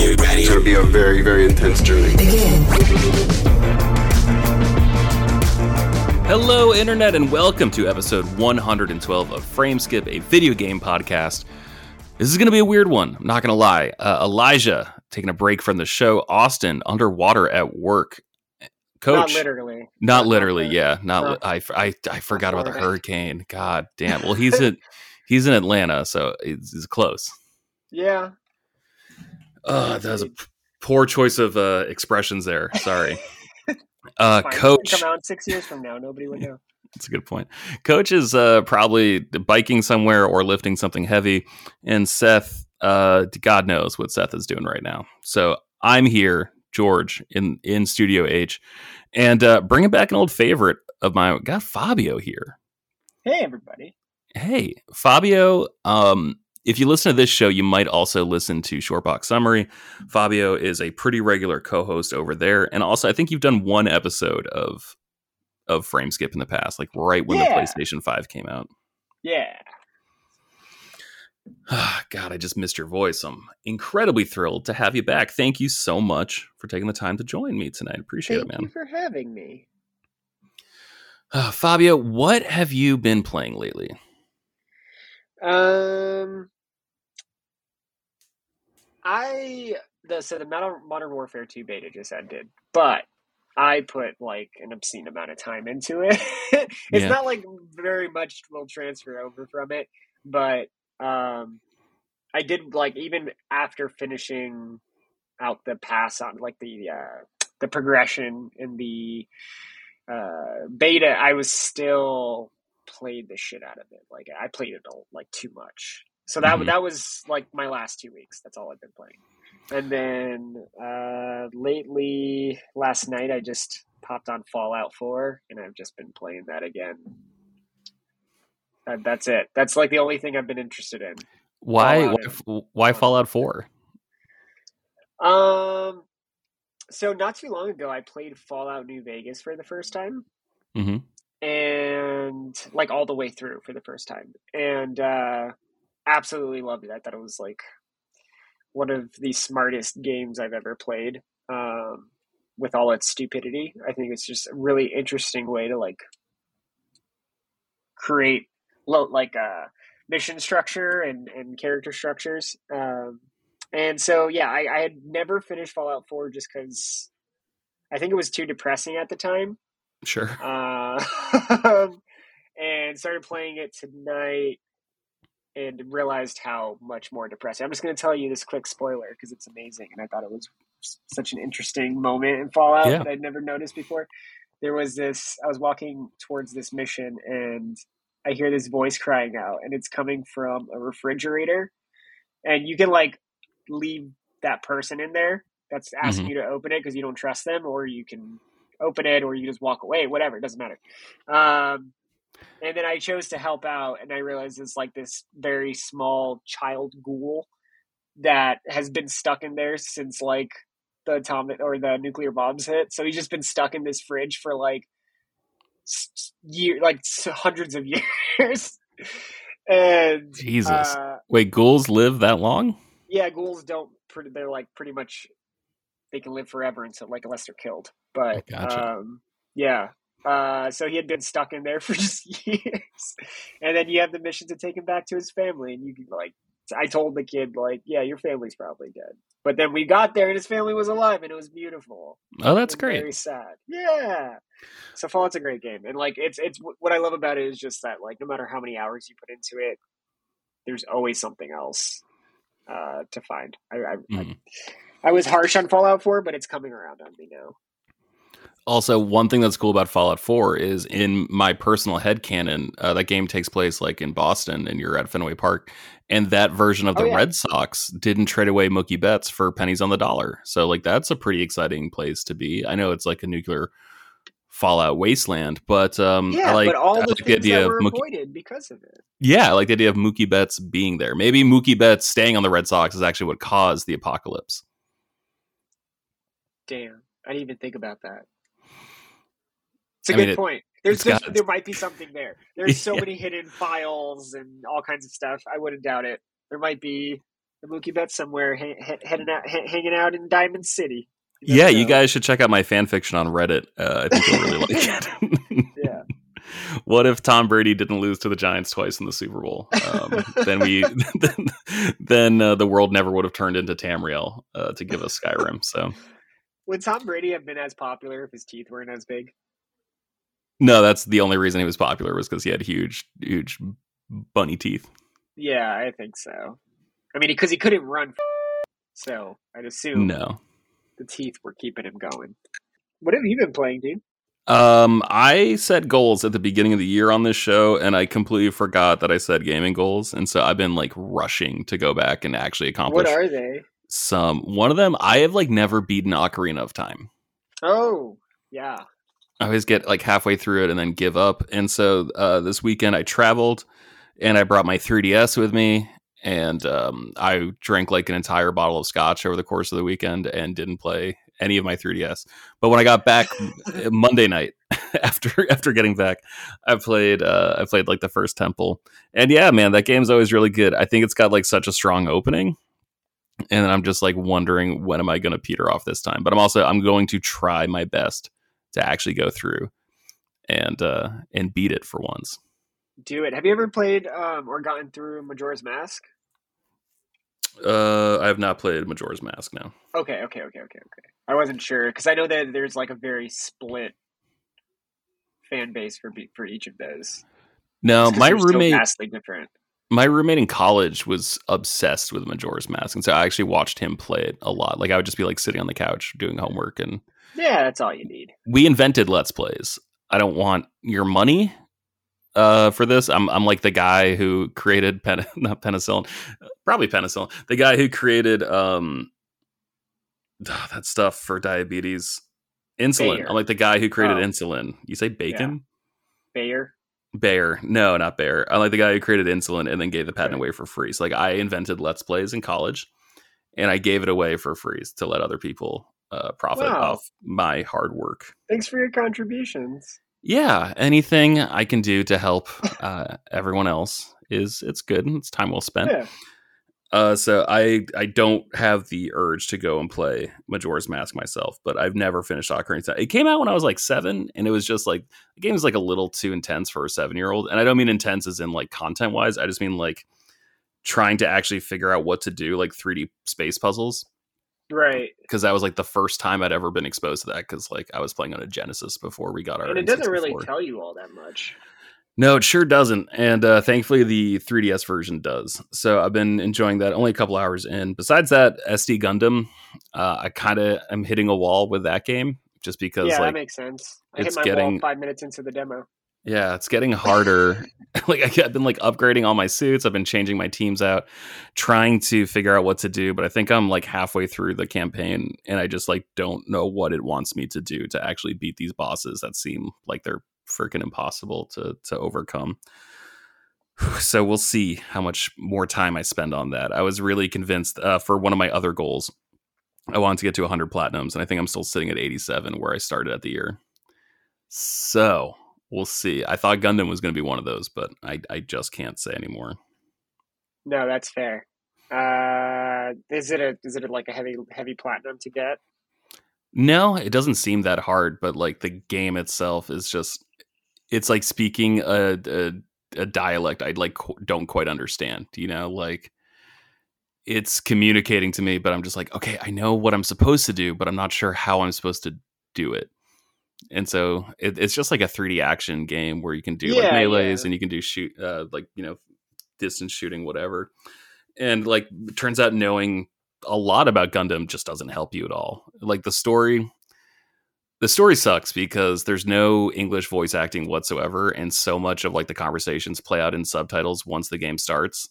Get ready. It's going to be a very, very intense journey. Begin. Hello, Internet, and welcome to episode 112 of Frameskip, a video game podcast. This is going to be a weird one. I'm not going to lie. Uh, Elijah taking a break from the show. Austin underwater at work. Coach, not literally. Not, not literally. Not yeah, not. Li- I, I I forgot about the hurricane. God damn. Well, he's in he's in Atlanta, so it's, it's close. Yeah. Oh, that was a poor choice of uh, expressions there. Sorry. Uh, coach. Come out six years from now, nobody would know. That's a good point. Coach is uh, probably biking somewhere or lifting something heavy, and Seth, uh, God knows what Seth is doing right now. So I'm here, George, in in Studio H, and uh, bringing back an old favorite of mine. Got Fabio here. Hey, everybody. Hey, Fabio. Um, if you listen to this show, you might also listen to Shortbox Summary. Fabio is a pretty regular co-host over there, and also I think you've done one episode of of Frameskip in the past, like right when yeah. the PlayStation Five came out. Yeah. God, I just missed your voice. I'm incredibly thrilled to have you back. Thank you so much for taking the time to join me tonight. Appreciate Thank it, man. Thank you for having me. Uh, Fabio, what have you been playing lately? Um, I the so the Modern Warfare Two beta just ended, but I put like an obscene amount of time into it. it's yeah. not like very much will transfer over from it, but um, I did like even after finishing out the pass on like the uh, the progression in the uh, beta, I was still played the shit out of it. Like I played it all, like too much. So that mm-hmm. that was like my last two weeks. That's all I've been playing. And then uh, lately, last night I just popped on Fallout Four, and I've just been playing that again. And that's it. That's like the only thing I've been interested in. Why? Why, why Fallout Four? Um. So not too long ago, I played Fallout New Vegas for the first time. Mm-hmm and like all the way through for the first time. And uh absolutely loved it i thought it was like one of the smartest games i've ever played um with all its stupidity. I think it's just a really interesting way to like create like uh, mission structure and and character structures um and so yeah i, I had never finished fallout 4 just because i think it was too depressing at the time Sure. Uh, and started playing it tonight and realized how much more depressing. I'm just going to tell you this quick spoiler because it's amazing, and I thought it was such an interesting moment in Fallout yeah. that I'd never noticed before. There was this. I was walking towards this mission, and I hear this voice crying out, and it's coming from a refrigerator, and you can like leave that person in there that's asking mm-hmm. you to open it because you don't trust them, or you can open it or you just walk away, whatever, it doesn't matter. Um, and then I chose to help out, and I realized it's like this very small child ghoul that has been stuck in there since like the atomic or the nuclear bombs hit. So he's just been stuck in this fridge for like year, like hundreds of years. and Jesus, uh, wait, ghouls live that long? Yeah, ghouls don't. Pretty, They're like pretty much they can live forever until like unless they're killed. But gotcha. um, yeah. Uh, so he had been stuck in there for just years, and then you have the mission to take him back to his family, and you can like. I told the kid like, "Yeah, your family's probably dead." But then we got there, and his family was alive, and it was beautiful. Oh, that's great. Very sad. Yeah. So Fallout's a great game, and like it's it's what I love about it is just that like no matter how many hours you put into it, there's always something else uh, to find. I, I, mm. I I was harsh on Fallout 4, but it's coming around on me now. Also, one thing that's cool about Fallout 4 is in my personal head canon, uh, that game takes place like in Boston and you're at Fenway Park. And that version of the oh, yeah. Red Sox didn't trade away Mookie Betts for pennies on the dollar. So, like, that's a pretty exciting place to be. I know it's like a nuclear Fallout wasteland, but um, yeah, I like, but all the like the idea of Mookie, because of it. Yeah, I like the idea of Mookie Betts being there. Maybe Mookie Betts staying on the Red Sox is actually what caused the apocalypse. Damn, I didn't even think about that. It's a I good mean, point. There's, there's got, there might be something there. There's so yeah. many hidden files and all kinds of stuff. I wouldn't doubt it. There might be the Mookie Betts somewhere, ha- heading out, ha- hanging out in Diamond City. You yeah, know. you guys should check out my fan fiction on Reddit. Uh, I think you'll really like it. yeah. What if Tom Brady didn't lose to the Giants twice in the Super Bowl? Um, then we, then, then uh, the world never would have turned into Tamriel uh, to give us Skyrim. So, would Tom Brady have been as popular if his teeth weren't as big? No, that's the only reason he was popular was because he had huge, huge bunny teeth. Yeah, I think so. I mean, because he couldn't run, so I'd assume no, the teeth were keeping him going. What have you been playing, dude? Um, I set goals at the beginning of the year on this show, and I completely forgot that I set gaming goals, and so I've been like rushing to go back and actually accomplish. What are they? Some one of them I have like never beaten Ocarina of Time. Oh yeah, I always get like halfway through it and then give up. And so uh, this weekend I traveled and I brought my 3DS with me and um, I drank like an entire bottle of scotch over the course of the weekend and didn't play any of my 3DS. But when I got back Monday night after after getting back, I played uh, I played like the first temple. And yeah, man, that game's always really good. I think it's got like such a strong opening. And then I'm just like wondering when am I going to peter off this time? But I'm also I'm going to try my best to actually go through and uh and beat it for once. Do it. Have you ever played um or gotten through Majora's Mask? Uh, I have not played Majora's Mask now. Okay, okay, okay, okay, okay. I wasn't sure because I know that there's like a very split fan base for for each of those. No, my roommate vastly different. My roommate in college was obsessed with Majora's Mask, and so I actually watched him play it a lot. Like I would just be like sitting on the couch doing homework and yeah, that's all you need. We invented Let's Plays. I don't want your money uh, for this. I'm I'm like the guy who created pen not penicillin, probably penicillin. The guy who created um that stuff for diabetes, insulin. Bayer. I'm like the guy who created oh. insulin. You say bacon? Yeah. Bayer. Bayer. No, not Bayer. I'm like the guy who created insulin and then gave the patent right. away for free. So like I invented Let's Plays in college and I gave it away for free to let other people uh, profit wow. off my hard work. Thanks for your contributions. Yeah, anything I can do to help uh, everyone else is it's good. It's time well spent. Yeah. Uh, so I I don't have the urge to go and play Majora's Mask myself, but I've never finished Ocarina of Time. It came out when I was like seven, and it was just like the game is like a little too intense for a seven year old. And I don't mean intense as in like content wise. I just mean like trying to actually figure out what to do, like 3D space puzzles. Right. Because that was like the first time I'd ever been exposed to that. Because like I was playing on a Genesis before we got our. And it doesn't really tell you all that much. No, it sure doesn't. And uh, thankfully, the 3DS version does. So I've been enjoying that. Only a couple hours in. Besides that, SD Gundam, uh, I kind of am hitting a wall with that game just because. Yeah, like, that makes sense. I hit my getting, wall five minutes into the demo. Yeah, it's getting harder. like I've been like upgrading all my suits. I've been changing my teams out, trying to figure out what to do. But I think I'm like halfway through the campaign, and I just like don't know what it wants me to do to actually beat these bosses that seem like they're freaking impossible to to overcome. So we'll see how much more time I spend on that. I was really convinced uh, for one of my other goals. I wanted to get to 100 platinums, and I think I'm still sitting at 87 where I started at the year. So we'll see. I thought Gundam was going to be one of those, but I I just can't say anymore. No, that's fair. Uh, is it a is it a, like a heavy heavy platinum to get? No, it doesn't seem that hard, but like the game itself is just it's like speaking a a, a dialect I like don't quite understand. You know, like it's communicating to me, but I'm just like, okay, I know what I'm supposed to do, but I'm not sure how I'm supposed to do it and so it, it's just like a 3D action game where you can do yeah, like melees yeah. and you can do shoot uh, like you know distance shooting whatever. And like turns out knowing a lot about Gundam just doesn't help you at all. Like the story the story sucks because there's no English voice acting whatsoever and so much of like the conversations play out in subtitles once the game starts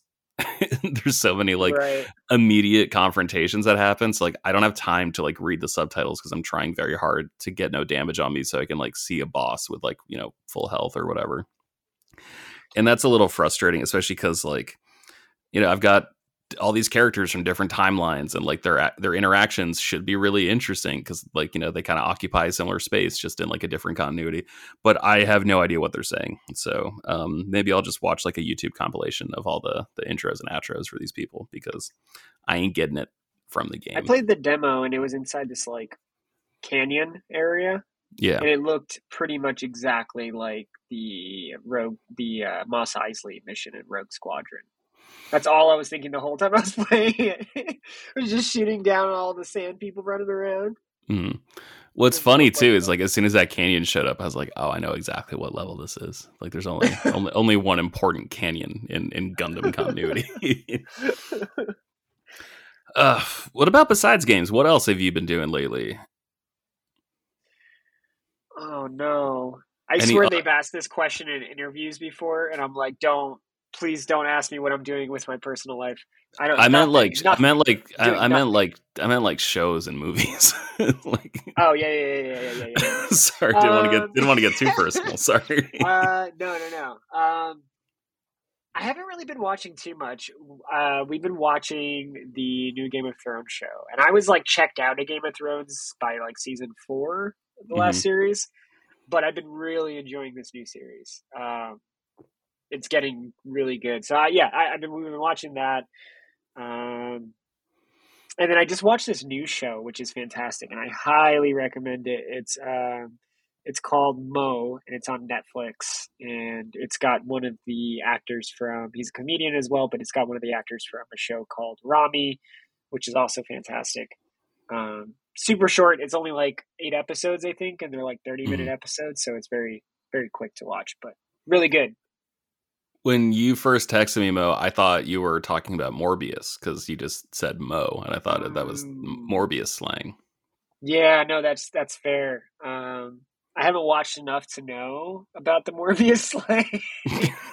there's so many like right. immediate confrontations that happen. So like I don't have time to like read the subtitles because I'm trying very hard to get no damage on me so I can like see a boss with like, you know, full health or whatever. And that's a little frustrating, especially because like, you know, I've got all these characters from different timelines and like their their interactions should be really interesting because like you know they kind of occupy a similar space just in like a different continuity. But i have no idea what they're saying. So um, maybe i'll just watch like a youtube compilation of all the the intros and outros for these people because i ain't getting it from the game. I played the demo and it was inside this like canyon area, yeah. and it looked pretty much exactly like the rogue, the uh, Mos Eisley mission in Rogue Squadron. That's all I was thinking the whole time I was playing it. I was just shooting down all the sand people running around. Mhm. What's funny too is like as soon as that canyon showed up, I was like, "Oh, I know exactly what level this is." Like, there's only only, only one important canyon in in Gundam continuity. uh, what about besides games? What else have you been doing lately? Oh no! I Any- swear they've asked this question in interviews before, and I'm like, don't, please, don't ask me what I'm doing with my personal life. I don't. I meant like I meant like I, I meant like I meant like shows and movies. like, Oh yeah, yeah, yeah, yeah, yeah, yeah. sorry, didn't want to get Um, didn't want to get too personal. Sorry. uh, no, no, no. Um, I haven't really been watching too much. Uh, we've been watching the new Game of Thrones show, and I was like checked out of Game of Thrones by like season four of the last series, but I've been really enjoying this new series. Um, it's getting really good. So uh, yeah, I, I've been we've been watching that. Um, and then I just watched this new show, which is fantastic, and I highly recommend it. It's um, it's called Mo, and it's on Netflix, and it's got one of the actors from. He's a comedian as well, but it's got one of the actors from a show called Ramy, which is also fantastic. Um, super short. It's only like eight episodes, I think, and they're like thirty minute episodes, so it's very very quick to watch, but really good. When you first texted me, Mo, I thought you were talking about Morbius because you just said Mo, and I thought that was Mm. Morbius slang. Yeah, no, that's that's fair. Um, I haven't watched enough to know about the Morbius slang.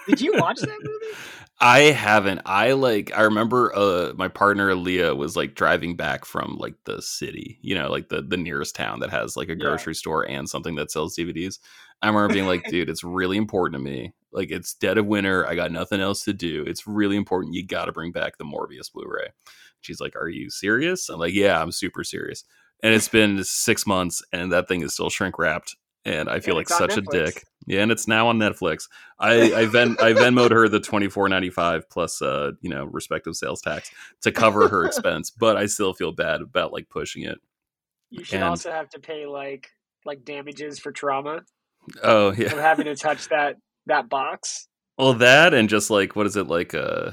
Did you watch that movie? I haven't. I like. I remember uh, my partner Leah was like driving back from like the city, you know, like the the nearest town that has like a Yeah. grocery store and something that sells DVDs. I remember being like, dude, it's really important to me. Like, it's dead of winter. I got nothing else to do. It's really important. You got to bring back the Morbius Blu-ray. She's like, "Are you serious?" I'm like, "Yeah, I'm super serious." And it's been six months, and that thing is still shrink wrapped. And I feel And like such a dick. Yeah, and it's now on Netflix. I I ven I Venmoed her the twenty four ninety five plus uh you know respective sales tax to cover her expense, but I still feel bad about like pushing it. You should And- also have to pay like like damages for trauma Oh yeah, having to touch that that box. well that and just like what is it like uh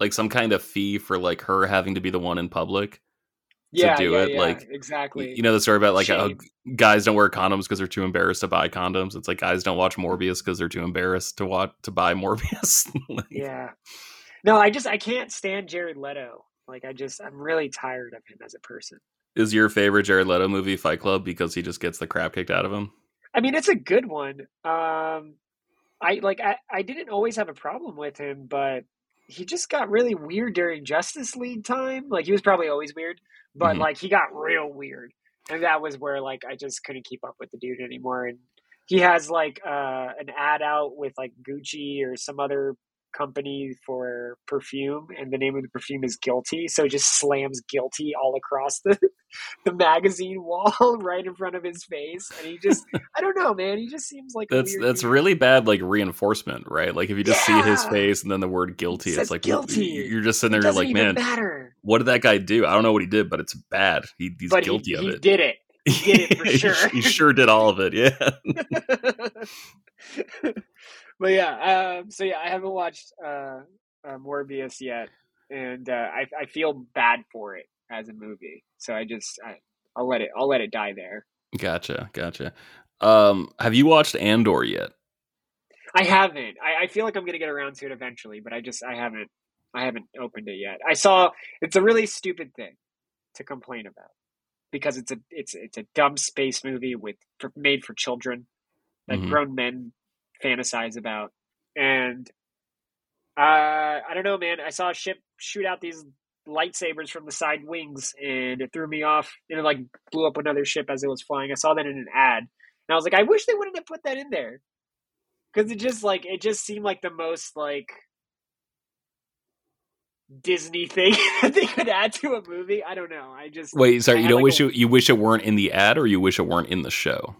like some kind of fee for like her having to be the one in public. Yeah, do yeah, it, yeah, like, exactly. You know the story about like how guys don't wear condoms because they're too embarrassed to buy condoms. It's like guys don't watch Morbius because they're too embarrassed to watch to buy Morbius. Like, yeah. No, I just I can't stand Jared Leto. Like I just I'm really tired of him as a person. Is your favorite Jared Leto movie Fight Club because he just gets the crap kicked out of him? I mean, it's a good one. Um, I like. I, I didn't always have a problem with him, but he just got really weird during Justice League time. Like he was probably always weird, but Mhm. like he got real weird, and that was where like I just couldn't keep up with the dude anymore. And he has like uh, an ad out with like Gucci or some other company for perfume, and the name of the perfume is Guilty. So it just slams Guilty all across the the magazine wall right in front of his face, and he just I don't know, man. He just seems like That's that's dude. really bad like reinforcement, right? Like if you just see his face and then the word guilty, it's like guilty. You're just sitting there, you're like, man, matter. What did that guy do? I don't know what he did, but it's bad. He, he's But guilty he, of he it. did it. He did it for sure. he sure did all of it. Yeah. but yeah, um, so yeah, I haven't watched uh, uh, Morbius yet, and uh, I I feel bad for it as a movie. So I just I, I'll let it I'll let it die there. Gotcha. Gotcha. Um, have you watched Andor yet? I haven't. I, I feel like I'm gonna get around to it eventually, but I just I haven't I haven't opened it yet. I saw it's a really stupid thing to complain about because it's a it's it's a dumb space movie with for, made for children that Mhm. grown men fantasize about, and uh, I don't know, man. I saw a ship shoot out these lightsabers from the side wings, and it threw me off. And it like blew up another ship as it was flying. I saw that in an ad, and I was like, I wish they wouldn't have put that in there because it just like it just seemed like the most like Disney thing that they could add to a movie. I don't know. I just wait. Sorry, you don't like wish a, it, you wish it weren't in the ad, or you wish it weren't in the show.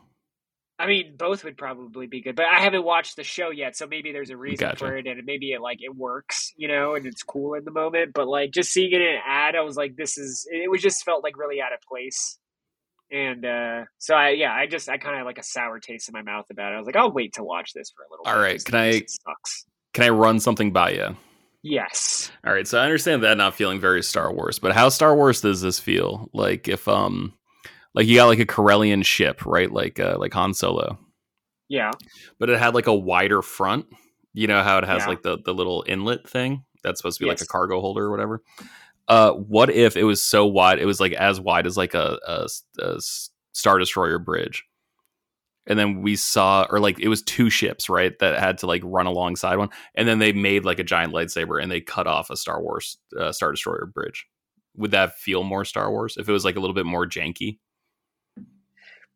I mean, both would probably be good, but I haven't watched the show yet, so maybe there's a reason Gotcha. for it, and maybe it like it works, you know, and it's cool in the moment. But like just seeing it in an ad, I was like, this is it. Was just felt like really out of place, and uh so I yeah, I just I kind of like a sour taste in my mouth about it. I was like, I'll wait to watch this for a little. All bit, right, can I- sucks. Can I run something by you? Yes. All right, so I understand that not feeling very Star Wars, but how Star Wars does this feel? Like if um like you got like a Corellian ship, right? Like uh like Han Solo. Yeah. But it had like a wider front. You know how it has Yeah. like the the little inlet thing that's supposed to be like a cargo holder or whatever. Uh what if it was so wide it was like as wide as like a, a, a Star Destroyer bridge? And then we saw, or like it was two ships, right, that had to like run alongside one, and then they made like a giant lightsaber and they cut off a Star Wars uh, Star Destroyer bridge. Would that feel more Star Wars if it was like a little bit more janky?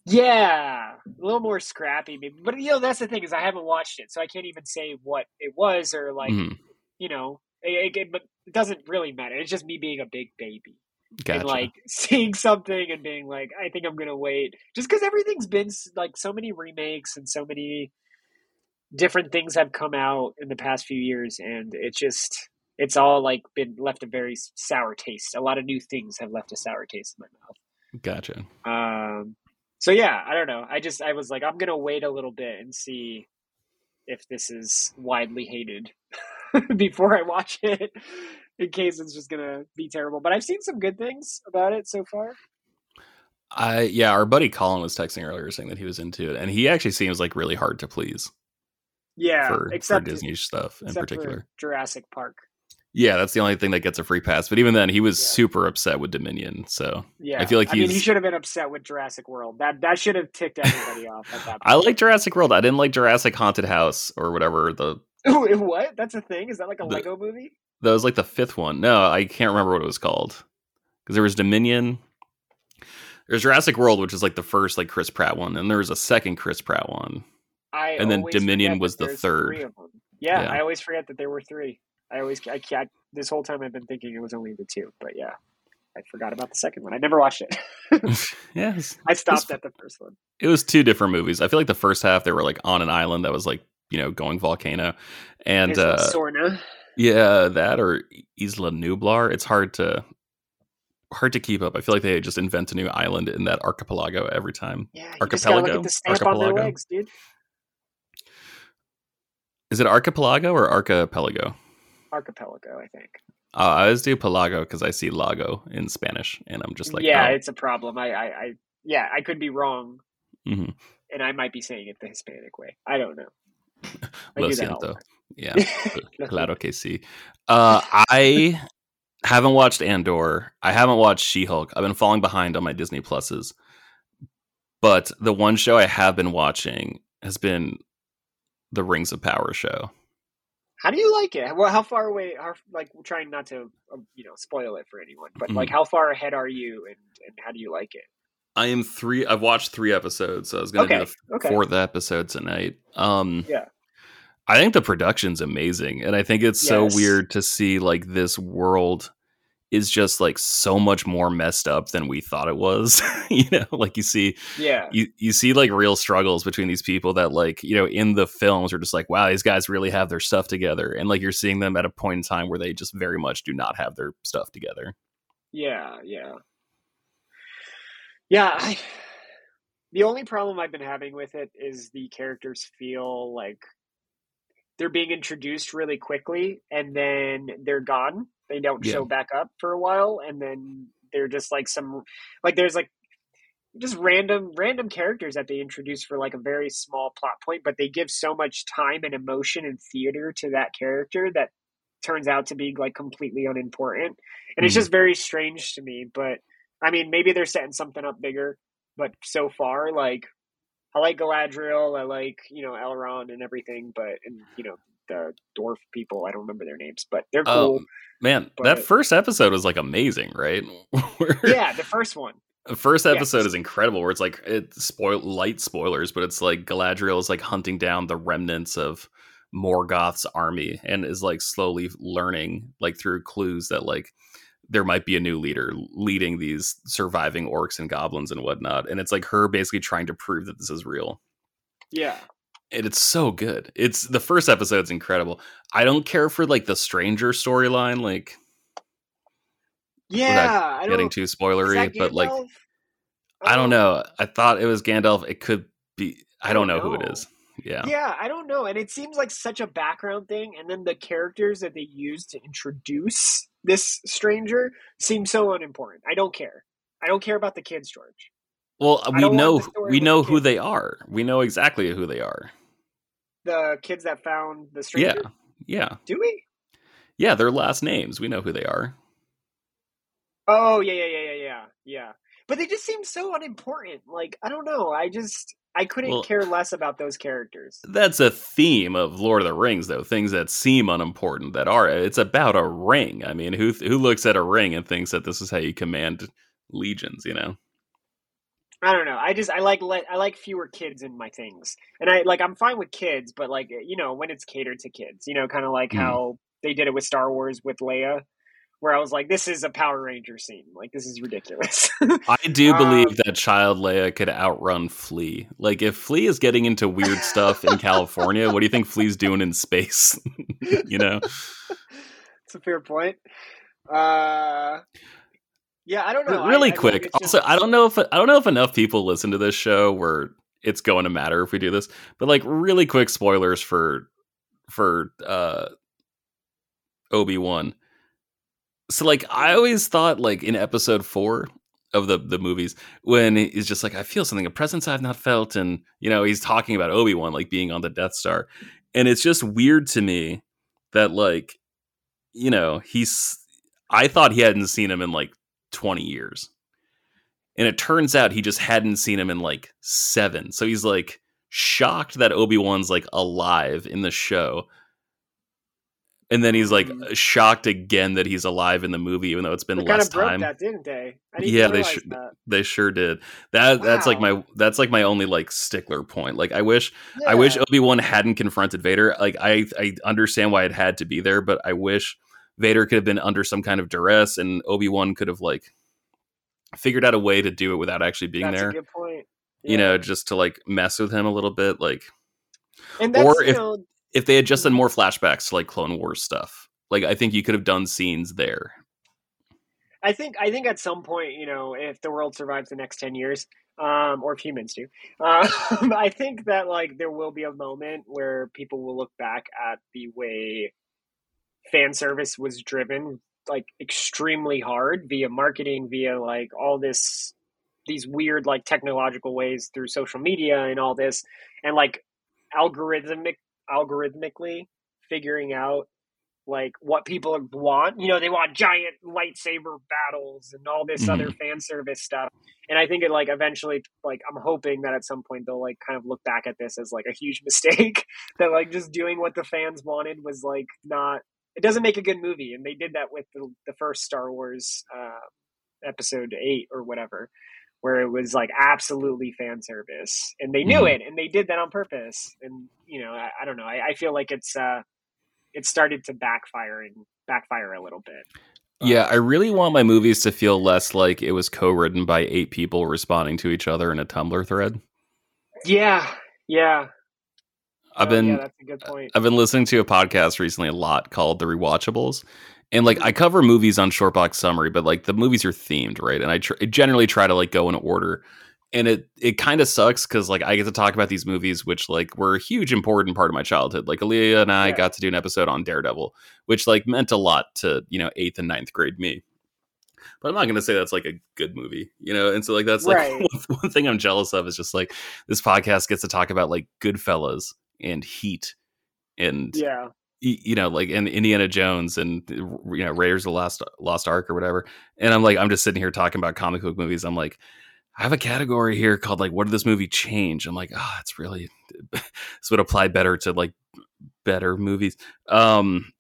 Yeah, a little more scrappy, maybe. But you know, that's the thing is I haven't watched it, so I can't even say what it was or like Mhm. you know. It, it, but it doesn't really matter. It's just me being a big baby Gotcha. and like seeing something and being like, I think I'm gonna wait, just because everything's been like so many remakes and so many different things have come out in the past few years, and it's just it's all like been left a very sour taste. A lot of new things have left a sour taste in my mouth. gotcha. Um, so yeah, I don't know. I just I was like, I'm gonna wait a little bit and see if this is widely hated before I watch it, in case it's just gonna be terrible. But I've seen some good things about it so far. I yeah, our buddy Colin was texting earlier saying that he was into it, and he actually seems like really hard to please Yeah, for, except for Disney stuff in particular. Jurassic Park. Yeah, that's the only thing that gets a free pass. But even then, he was Yeah. super upset with Dominion. So Yeah, I feel like I mean, he should have been upset with Jurassic World. That that should have ticked everybody off at that. I like Jurassic World. I didn't like Jurassic Haunted House or whatever. The. what? That's a thing? Is that like a The- Lego movie? that was like the fifth one. No, I can't remember what it was called because there was Dominion. There's Jurassic World, which is like the first like Chris Pratt one, and there was a second Chris Pratt one. I And then Dominion was the third. three of them. Yeah, Yeah. I always forget that there were three. I always I can't. This whole time I've been thinking it was only the two, but yeah, I forgot about the second one. I never watched it. yes, I stopped It's- at the first one. it was two different movies. I feel like the first half they were like on an island that was like you know going volcano, and uh, Sorna. yeah, that or Isla Nublar. It's hard to hard to keep up. I feel like they just invent a new island in that archipelago every time. Yeah, you just look Archipelago? at the stamp on their Archipelago? legs, dude. Is it archipelago or archipelago? Archipelago, I think. Uh, I always do pelago because I see lago in Spanish, and I'm just like, yeah, oh. it's a problem. I, I, I, yeah, I could be wrong, Mhm. and I might be saying it the Hispanic way. I don't know. Lo do that all siento. Yeah, claro que sí. Uh, I haven't watched Andor. I haven't watched She Hulk. I've been falling behind on my Disney Pluses, but the one show I have been watching has been the Rings of Power show. How do you like it? Well, how far away? How, like, trying not to, um, you know, spoil it for anyone, but like, how far ahead are you, and and how do you like it? I am three. I've watched three episodes, so I was going to Okay, do the okay. fourth episode tonight. Um, Yeah. I think the production's amazing, and I think it's so weird to see like this world is just like so much more messed up than we thought it was. you know, like you see, Yeah, you you see like real struggles between these people that like you know in the films are just like, wow, these guys really have their stuff together, and like you're seeing them at a point in time where they just very much do not have their stuff together. yeah, yeah, yeah. I, the only problem I've been having with it is the characters feel like they're being introduced really quickly, and then they're gone. They don't Yeah. show back up for a while, and then they're just like some, like there's like just random random characters that they introduce for like a very small plot point but they give so much time and emotion and theater to that character that turns out to be like completely unimportant and it's Mhm. just very strange to me but i mean maybe they're setting something up bigger but so far like i like galadriel i like you know elrond and everything but and you know the dwarf people i don't remember their names but they're oh, cool Oh man, that first episode was like amazing, right? Yeah the first one The first Yes. episode is incredible, where it's like it spoil light spoilers, but it's like Galadriel is like hunting down the remnants of Morgoth's army and is like slowly learning like through clues that like there might be a new leader leading these surviving orcs and goblins and whatnot. And it's like her basically trying to prove that this is real. Yeah. And it's so good. It's the first episode's incredible. I don't care for like the stranger storyline, like yeah, I getting too spoilery, but like I don't oh. know. I thought it was Gandalf. It could be I, don't, don't know, know who it is. Yeah. Yeah, I don't know. And it seems like such a background thing. And then the characters that they use to introduce this stranger seems so unimportant. I don't care. I don't care about the kids, George. Well, we know we know who they are. We know exactly who they are. The kids that found the stranger. Yeah, yeah. Do we? Yeah, their last names. We know who they are. Oh yeah, yeah, yeah, yeah, yeah, yeah. But they just seem so unimportant. Like I don't know. I just I couldn't well, care less about those characters. That's a theme of Lord of the Rings, though. Things that seem unimportant that are. It's about a ring. I mean, who who looks at a ring and thinks that this is how you command legions? You know. I don't know. I just I like I like fewer kids in my things, and I like I'm fine with kids, but like you know when it's catered to kids, you know, kind of like mm. how they did it with Star Wars with Leia where I was like, this is a Power Ranger scene. Like, this is ridiculous. I do believe um, that Child Leia could outrun Flea. Like, if Flea is getting into weird stuff in California, what do you think Flea's doing in space? you know? It's a fair point. Uh, yeah, I don't know. Really I, quick. I just... Also, I don't know if I don't know if enough people listen to this show where it's going to matter if we do this. But like, really quick spoilers for for uh Obi Wan so like I always thought like in episode four of the the movies when he's just like I feel something a presence I've not felt and you know he's talking about Obi Wan like being on the Death Star. And it's just weird to me that like you know he's I thought he hadn't seen him in like 20 years. And it turns out he just hadn't seen him in like 7 so he's like shocked that Obi-Wan's like alive in the show and then he's like mm-hmm. shocked again that he's alive in the movie, even though it's been they less kind of time. That didn't they? yeah, they sh- they sure did. That wow. that's like my that's like my only like stickler point. Like I wish yeah. I wish Obi Wan hadn't confronted Vader. Like I I understand why it had to be there, but I wish Vader could have been under some kind of duress, and Obi Wan could have like figured out a way to do it without actually being that's there. good point. Yeah. You know, just to like mess with him a little bit, like. or if know, if they had just done more flashbacks to like Clone Wars stuff, like I think you could have done scenes there. I think I think at some point, you know, if the world survives the next ten years, um, or if humans do, uh, I think that like there will be a moment where people will look back at the way fan service was driven like extremely hard via marketing, via like all this these weird like technological ways through social media and all this, and like algorithmic algorithmically figuring out like what people want. You know, they want giant lightsaber battles and all this mm-hmm. other fan service stuff. And I think it like eventually like I'm hoping that at some point they'll like kind of look back at this as like a huge mistake that like just doing what the fans wanted was like not it doesn't make a good movie and they did that with the, the first Star Wars uh episode 8 or whatever where it was like absolutely fan service and they knew mm-hmm. it and they did that on purpose and you know i, I don't know I, I, feel like it's uh it started to backfire and backfire a little bit yeah i really want my movies to feel less like it was co-written by eight people responding to each other in a tumblr thread yeah yeah I've been yeah, that's a good point. I've been listening to a podcast recently a lot called The Rewatchables, and like I mm-hmm. cover movies on Shortbox Summary, but like the movies are themed, right? And I tr- generally try to like go in order. And it it kind of sucks because like I get to talk about these movies, which like were a huge important part of my childhood. Like Aaliyah and I yeah. got to do an episode on Daredevil, which like meant a lot to you know eighth and ninth grade me. But I'm not going to say that's like a good movie, you know. And so like that's like right. one, one thing I'm jealous of is just like this podcast gets to talk about like Goodfellas and Heat and yeah you know, like in Indiana Jones and you know Raiders of the Lost Lost Ark or whatever. And I'm like, I'm just sitting here talking about comic book movies. I'm like, I have a category here called like, what did this movie change? I'm like, oh, it's really this would apply better to like better movies. Um,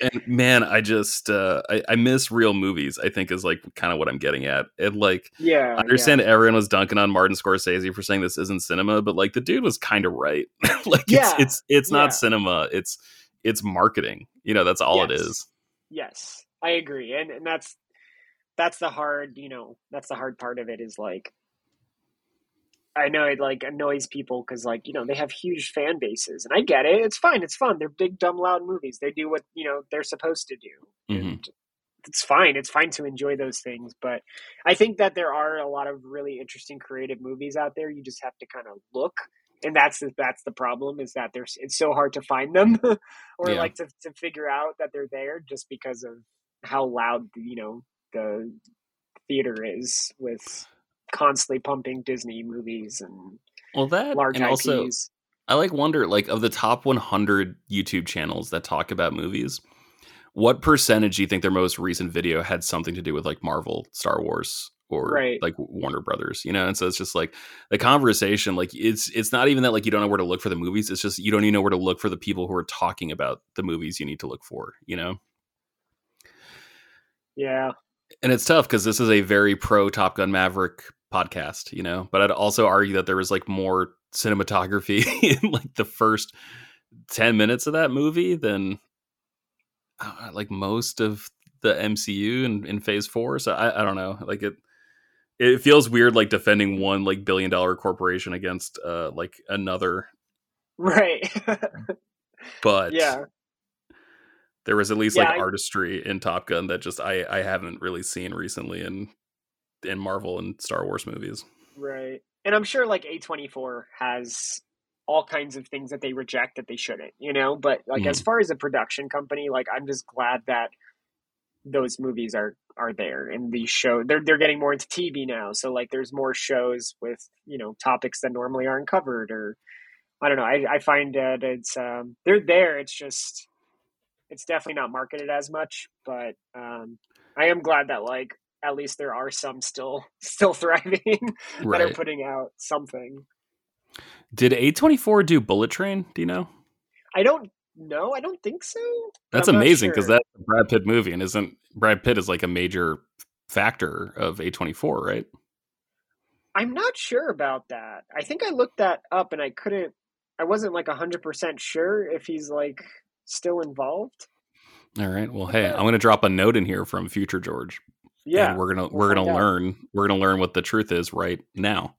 and man, I just uh, I, I, miss real movies. I think is like kind of what I'm getting at. And like, yeah, I understand yeah. everyone was dunking on Martin Scorsese for saying this isn't cinema, but like the dude was kind of right. like, yeah. it's it's it's not yeah. cinema. It's it's marketing. You know, that's all yes. it is. Yes, I agree, and and that's that's the hard. You know, that's the hard part of it. Is like I know it like annoys people because like you know they have huge fan bases, and I get it. It's fine. It's fun. They're big, dumb, loud movies. They do what you know they're supposed to do, mm-hmm. and it's fine. It's fine to enjoy those things. But I think that there are a lot of really interesting, creative movies out there. You just have to kind of look, and that's the, that's the problem is that there's it's so hard to find them, or yeah. like to to figure out that they're there just because of how loud you know the theater is with constantly pumping Disney movies and well that large and IPs. Also, I like wonder like of the top 100 YouTube channels that talk about movies, what percentage do you think their most recent video had something to do with like Marvel, Star Wars, or right. like Warner Brothers, you know? And so it's just like the conversation, like it's it's not even that like you don't know where to look for the movies. It's just you don't even know where to look for the people who are talking about the movies you need to look for, you know? Yeah. And it's tough because this is a very pro Top Gun Maverick podcast, you know. But I'd also argue that there was like more cinematography in like the first 10 minutes of that movie than uh, like most of the MCU in, in phase four. So I, I don't know. Like it it feels weird like defending one like billion dollar corporation against uh like another. Right. but yeah. There was at least yeah, like I, artistry in Top Gun that just I I haven't really seen recently in in Marvel and Star Wars movies. Right. And I'm sure like A24 has all kinds of things that they reject that they shouldn't, you know, but like mm. as far as a production company, like I'm just glad that those movies are are there in these show they're they're getting more into TV now. So like there's more shows with, you know, topics that normally aren't covered or I don't know. I, I find that it's um they're there. It's just it's definitely not marketed as much, but um I am glad that like at least there are some still still thriving right. that are putting out something. Did A24 do Bullet Train? Do you know? I don't know. I don't think so. That's amazing because sure. that's a Brad Pitt movie and isn't Brad Pitt is like a major factor of A24, right? I'm not sure about that. I think I looked that up and I couldn't I wasn't like 100% sure if he's like still involved. All right. Well, hey, I'm going to drop a note in here from future George. Yeah, and we're gonna we'll we're gonna learn out. we're gonna learn what the truth is right now.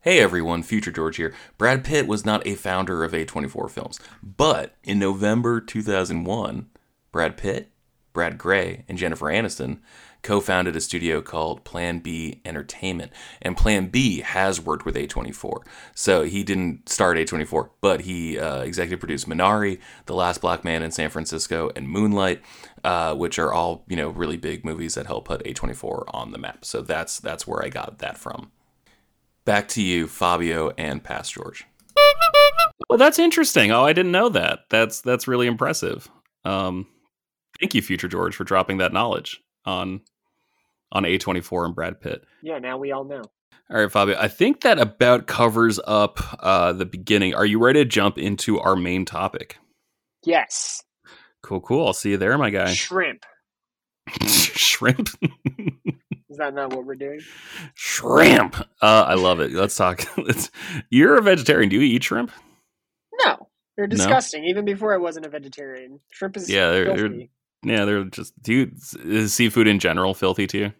Hey everyone, Future George here. Brad Pitt was not a founder of A24 Films, but in November 2001, Brad Pitt, Brad Grey, and Jennifer Aniston co founded a studio called Plan B Entertainment. And Plan B has worked with A24. So he didn't start A24, but he uh, executive produced Minari, The Last Black Man in San Francisco, and Moonlight. Uh, which are all you know really big movies that help put A24 on the map. So that's that's where I got that from. Back to you, Fabio and Past George. Well, that's interesting. Oh, I didn't know that. That's that's really impressive. Um, thank you, Future George, for dropping that knowledge on on A24 and Brad Pitt. Yeah, now we all know. All right, Fabio. I think that about covers up uh, the beginning. Are you ready to jump into our main topic? Yes. Cool, cool. I'll see you there, my guy. Shrimp. Shrimp. Is that not what we're doing? Shrimp. Uh, I love it. Let's talk. You're a vegetarian. Do you eat shrimp? No, they're disgusting. No? Even before I wasn't a vegetarian, shrimp is yeah, they're, they're yeah, they're just. Do you is seafood in general filthy to you?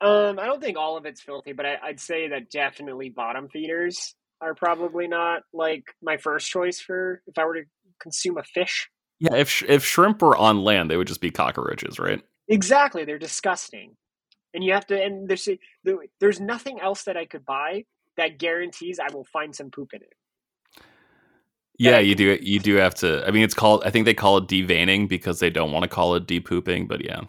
Um, I don't think all of it's filthy, but I, I'd say that definitely bottom feeders are probably not like my first choice for if I were to consume a fish. Yeah, if if shrimp were on land, they would just be cockroaches, right? Exactly, they're disgusting, and you have to. And there's there's nothing else that I could buy that guarantees I will find some poop in it. Yeah, you do. You do have to. I mean, it's called. I think they call it deveining because they don't want to call it depooping. But yeah.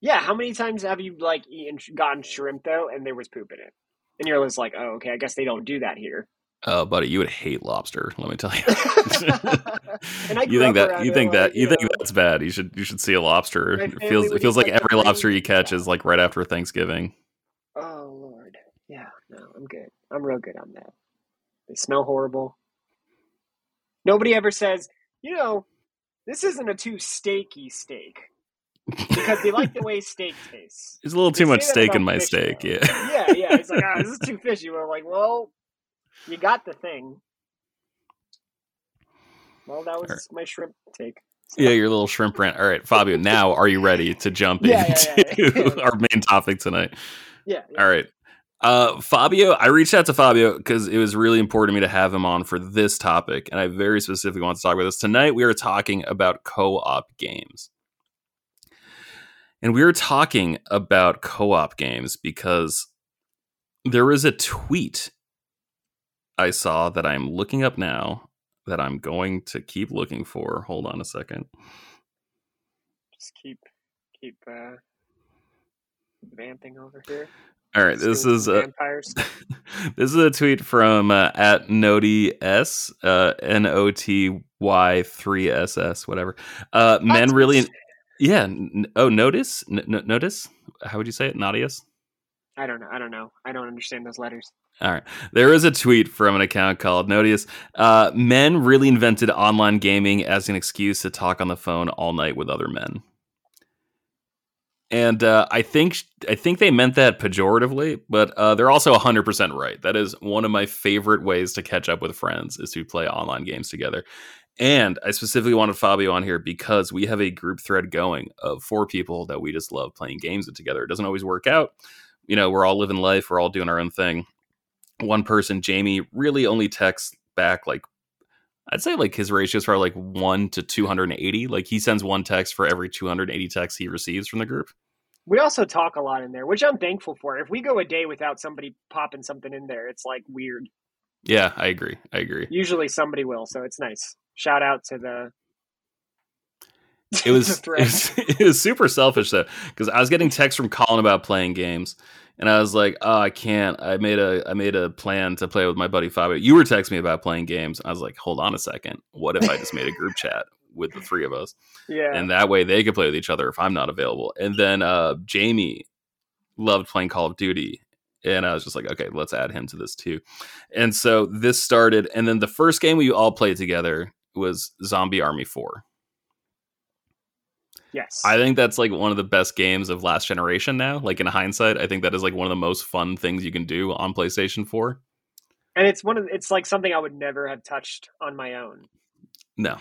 Yeah. How many times have you like eaten gotten shrimp though, and there was poop in it, and you're just like, oh, okay, I guess they don't do that here. Oh, buddy, you would hate lobster. Let me tell you. you think that you think that you, think that's bad. You should you should see a lobster. It feels it feels like, like every lobster you catch is like right after Thanksgiving. Oh lord, yeah, no, I'm good. I'm real good on that. They smell horrible. Nobody ever says, you know, this isn't a too steaky steak because they like the way steak tastes. There's a little They too much steak in my steak. though. Yeah. yeah, yeah. It's like, ah, this is too fishy. We're like, well, you got the thing. Well, that was Alright. my shrimp take. So- Yeah, your little shrimp rant. All right, Fabio. Now, are you ready to jump Yeah, yeah, into yeah. our main topic tonight? yeah, yeah. All right. Uh, Fabio, I reached out to Fabio because it was really important to me to have him on for this topic, and I very specifically want to talk about this tonight. We are talking about co-op games, and we are talking about co-op games because there was a tweet I saw that I'm looking up now that I'm going to keep looking for. Hold on a second. Just keep, keep uh, vamping over here. All right, this is uh, this is a tweet from uh, at Noti S uh, N O T Y three S S whatever. Uh, men really, yeah. N- oh, notice, N- notice. How would you say it? Naughtius. I don't know. I don't know. I don't understand those letters. All right. There is a tweet from an account called Notius. Uh, men really invented online gaming as an excuse to talk on the phone all night with other men. And uh, I think I think they meant that pejoratively, but uh, they're also 100% right. That is one of my favorite ways to catch up with friends is to play online games together. And I specifically wanted Fabio on here because we have a group thread going of four people that we just love playing games with together. It doesn't always work out. You know, we're all living life, we're all doing our own thing one person, Jamie, really only texts back like I'd say like his ratios are like one to two hundred and eighty. Like he sends one text for every two hundred and eighty texts he receives from the group. We also talk a lot in there, which I'm thankful for. If we go a day without somebody popping something in there, it's like weird. Yeah, I agree. I agree. Usually somebody will, so it's nice. Shout out to the. It was it was, it was super selfish though because I was getting texts from Colin about playing games, and I was like, "Oh, I can't. I made a I made a plan to play with my buddy Fabio. You were texting me about playing games. I was like, hold on a second. What if I just made a group chat with the three of us?" yeah. and that way they could play with each other if I'm not available. And then uh, Jamie loved playing Call of Duty, and I was just like, okay, let's add him to this too. And so this started, and then the first game we all played together was Zombie Army Four. Yes. I think that's like one of the best games of last generation now. Like in hindsight, I think that is like one of the most fun things you can do on PlayStation Four. and it's one of it's like something I would never have touched on my own. No,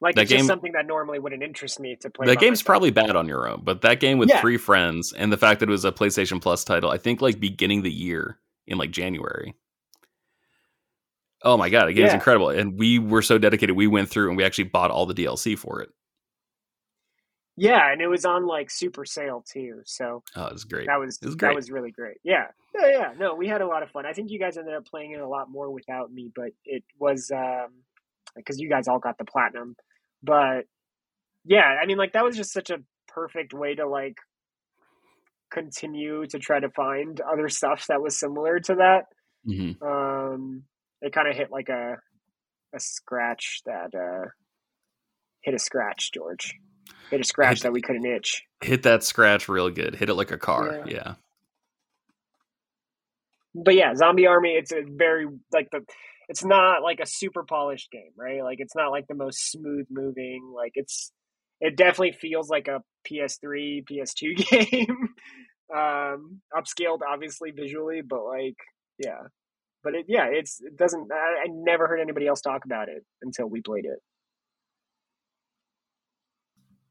Like That it's game- just something that normally wouldn't interest me to play. that game's myself. probably bad on your own, but that game with Yeah. three friends and the fact that it was a PlayStation Plus title, I think like beginning the year in like January. Oh my god, the game's Yeah. incredible. And we were so dedicated, we went through and we actually bought all the DLC for it. Yeah, and it was on like super sale too. So Oh, it was great. that was, was that was really great. Yeah. Yeah, yeah. No, we had a lot of fun. I think you guys ended up playing it a lot more without me, but it was um because you guys all got the platinum. But yeah, I mean like that was just such a perfect way to like continue to try to find other stuff that was similar to that. Mhm. Um it kind of hit like a a scratch that uh hit a scratch, George. Hit a scratch Hit- that we couldn't itch. Hit that scratch real good. Hit it like a car. Yeah. Yeah. but yeah, Zombie Army. It's a very like the. It's not like a super polished game, right? Like it's not like the most smooth moving. Like it's. It definitely feels like a PS3, PS2 game. um, upscaled, obviously visually, but like yeah, but it yeah, it's it doesn't. I, I never heard anybody else talk about it until we played it.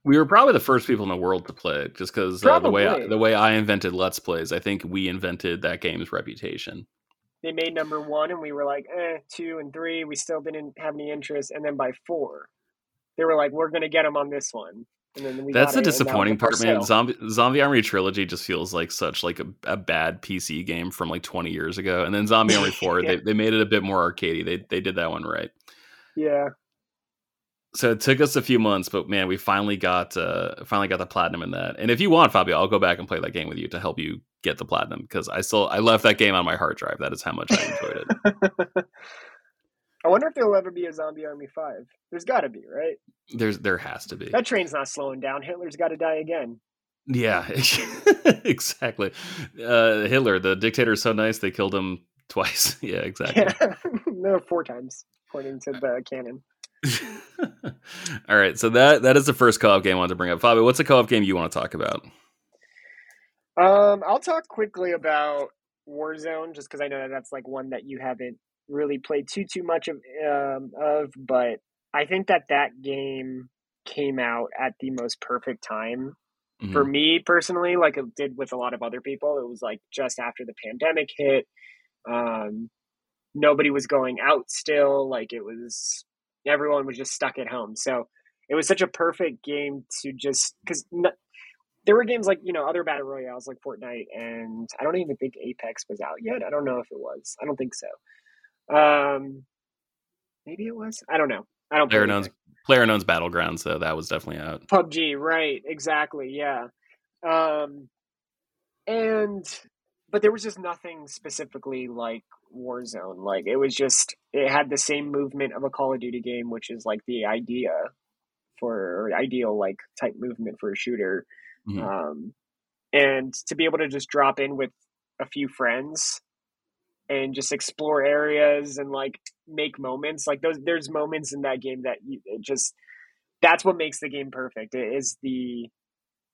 We were probably the first people in the world to play it just because uh, the way I, the way I invented Let's Plays, I think we invented that game's reputation. They made number one, and we were like, eh, two and three. We still didn't have any interest, and then by four, they were like, we're gonna get them on this one. And then we That's the it, and now disappointing part, man. Zombie Zombie Army Trilogy just feels like such like a, a bad PC game from like 20 years ago. And then Zombie Army 4, Yeah. they, they made it a bit more arcadey. They they did that one right. Yeah, So it took us a few months, but man, we finally got uh finally got the platinum in that. And if you want, Fabio, I'll go back and play that game with you to help you get the platinum because I still I left that game on my hard drive. That is how much I enjoyed it. I wonder if there'll ever be a Zombie Army Five. There's got to be, right? There's there has to be. That train's not slowing down. Hitler's got to die again. Yeah, exactly. Uh, Hitler, the dictator, is so nice they killed him twice. yeah, exactly. Yeah, no, four times according to the canon. All right, so that that is the first co-op game I wanted to bring up. Fabio, what's a co-op game you want to talk about? Um, I'll talk quickly about Warzone, just because I know that that's like one that you haven't really played too too much of, um, of. But I think that that game came out at the most perfect time mm-hmm. for me personally. Like it did with a lot of other people. It was like just after the pandemic hit. Um, nobody was going out still. Like it was, everyone was just stuck at home. So it was such a perfect game to just because there were games like you know other battle royales like Fortnite, and I don't even think Apex was out yet. I don't know if it was. I don't think so. Um, maybe it was. I don't know. I don't. Player knows. PlayerUnknown's Battlegrounds, so that was definitely out. PUBG, right? Exactly. Yeah. Um, and but there was just nothing specifically like Warzone. Like it was just it had the same movement of a Call of Duty game, which is like the idea for ideal like type movement for a shooter. Mm-hmm. Um, and to be able to just drop in with a few friends and just explore areas and like make moments like those there's moments in that game that you just that's what makes the game perfect it is the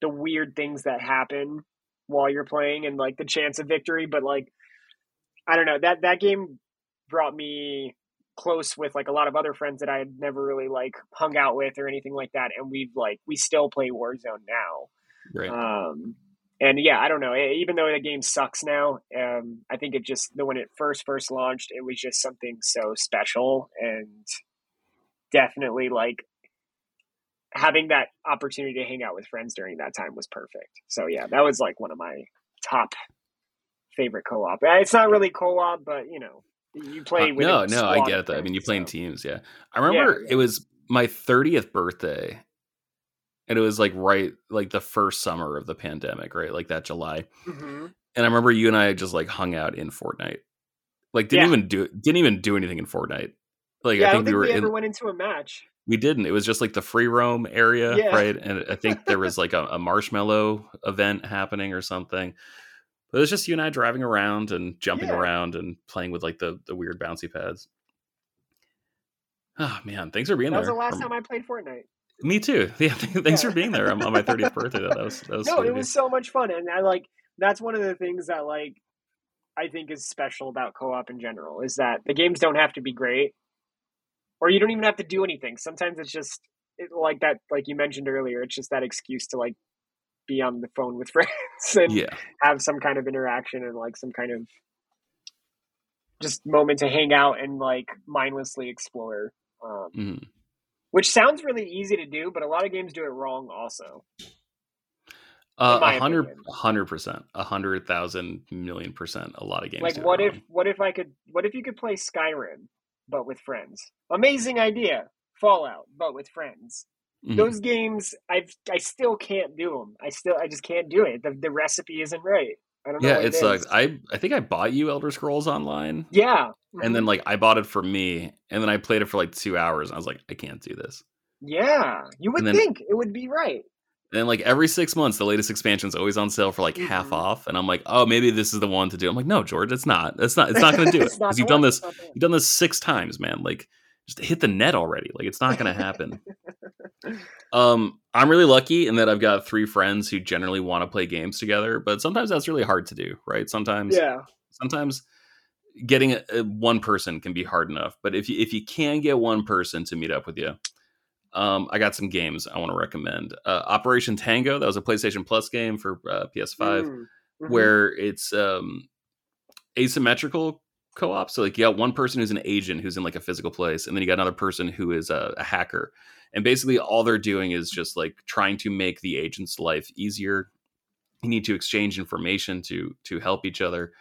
the weird things that happen while you're playing and like the chance of victory but like i don't know that that game brought me close with like a lot of other friends that i had never really like hung out with or anything like that and we've like we still play warzone now Right. Um, and yeah, I don't know. Even though the game sucks now, um, I think it just the when it first first launched, it was just something so special and definitely like having that opportunity to hang out with friends during that time was perfect. So yeah, that was like one of my top favorite co-op. It's not really co-op, but you know, you play uh, with no, no, I get it. Though. I mean, you play in teams. Yeah, I remember yeah, yeah. it was my 30th birthday and it was like right like the first summer of the pandemic, right? Like that July. Mm-hmm. And I remember you and I just like hung out in Fortnite. Like didn't yeah. even do didn't even do anything in Fortnite. Like I think, I think we were we ever in, went into a match. We didn't. It was just like the free roam area, right? And I think there was like a, a marshmallow event happening or something. But it was just you and I driving around and jumping yeah. around and playing with like the the weird bouncy pads. Oh man, thanks for being that there. That was the last time I played Fortnite. Me too. Yeah, thanks yeah. for being there on, my 30th birthday. That was, that was no, it was so much fun, and I like that's one of the things that like I think is special about co-op in general is that the games don't have to be great, or you don't even have to do anything. Sometimes it's just it, like that, like you mentioned earlier. It's just that excuse to like be on the phone with friends and yeah. have some kind of interaction and like some kind of just moment to hang out and like mindlessly explore. Um, mm-hmm which sounds really easy to do, but a lot of games do it wrong also. Uh, a hundred, hundred percent, a hundred thousand million percent. A lot of games. Like, what if, what if I could, what if you could play Skyrim, but with friends? Amazing idea. Fallout, but with friends. Mm-hmm. Those games, I've, I still can't do them. I still, I just can't do it. The, the recipe isn't right. I don't know. Yeah, it's it like I I think I bought you Elder Scrolls Online. Yeah. Mm-hmm. And then mm-hmm. like I bought it for me and then I played it for like 2 hours and I was like I can't do this. Yeah. You would then, think it would be right. And like every 6 months the latest expansion is always on sale for like mm-hmm. half off and I'm like, "Oh, maybe this is the one to do." I'm like, "No, George, it's not. It's not it's not going to do it." Cuz you've done this you've done this 6 times, man. Like just hit the net already. Like it's not going to happen. Um, I'm really lucky in that I've got three friends who generally want to play games together, but sometimes that's really hard to do, right? Sometimes, yeah. Sometimes getting a, a, one person can be hard enough, but if you if you can get one person to meet up with you, um, I got some games I want to recommend. Uh, Operation Tango, that was a PlayStation Plus game for uh, PS5, mm, mm-hmm. where it's um, asymmetrical co-op. So like you got one person who's an agent who's in like a physical place, and then you got another person who is a, a hacker. And basically all they're doing is just like trying to make the agent's life easier. You need to exchange information to to help each other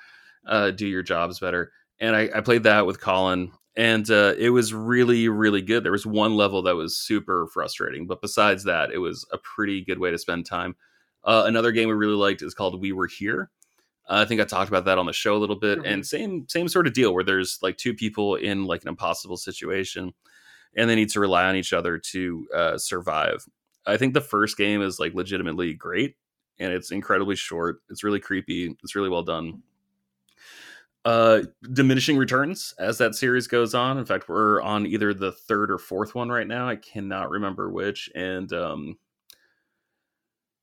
uh, do your jobs better. And I, I played that with Colin, and uh, it was really really good. There was one level that was super frustrating, but besides that, it was a pretty good way to spend time. Uh, another game we really liked is called We Were Here I think I talked about that on the show a little bit, mm-hmm. and same same sort of deal where there's like two people in like an impossible situation, and they need to rely on each other to uh, survive. I think the first game is like legitimately great, and it's incredibly short. It's really creepy. It's really well done. uh diminishing returns as that series goes on in fact we're on either the third or fourth one right now i cannot remember which and um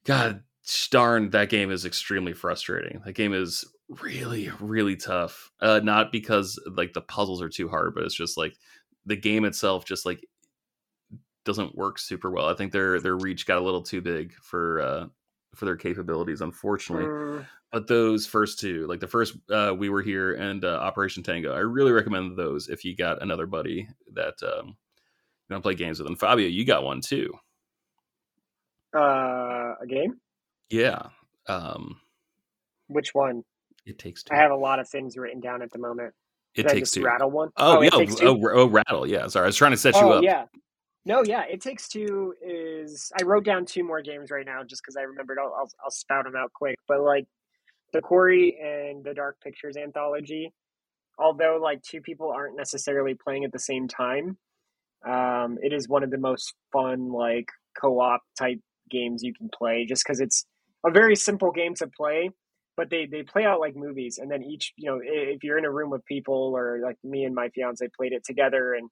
god darn that game is extremely frustrating that game is really really tough uh not because like the puzzles are too hard but it's just like the game itself just like doesn't work super well i think their their reach got a little too big for uh for their capabilities unfortunately mm. but those first two like the first uh we were here and uh, operation tango i really recommend those if you got another buddy that um you want to play games with and fabio you got one too uh a game yeah um which one it takes two. I have a lot of things written down at the moment. It Did takes two. Rattle one. Oh, oh yeah. Oh, oh, rattle. Yeah. Sorry, I was trying to set you oh, up. Yeah. No, yeah. It takes two is. I wrote down two more games right now just because I remembered. I'll, I'll I'll spout them out quick. But like the Quarry and the Dark Pictures anthology, although like two people aren't necessarily playing at the same time, um, it is one of the most fun like co-op type games you can play. Just because it's a very simple game to play but they they play out like movies and then each you know if you're in a room with people or like me and my fiance played it together and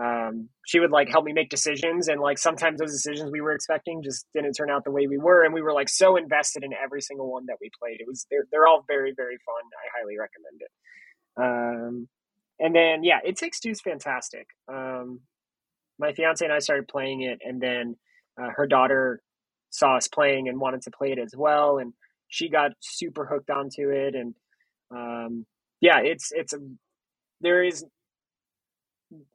um, she would like help me make decisions and like sometimes those decisions we were expecting just didn't turn out the way we were and we were like so invested in every single one that we played. It was they're, they're all very very fun. I highly recommend it. Um, and then yeah it takes two's fantastic. Um, my fiance and i started playing it and then uh, her daughter saw us playing and wanted to play it as well and she got super hooked onto it, and um, yeah, it's it's a there is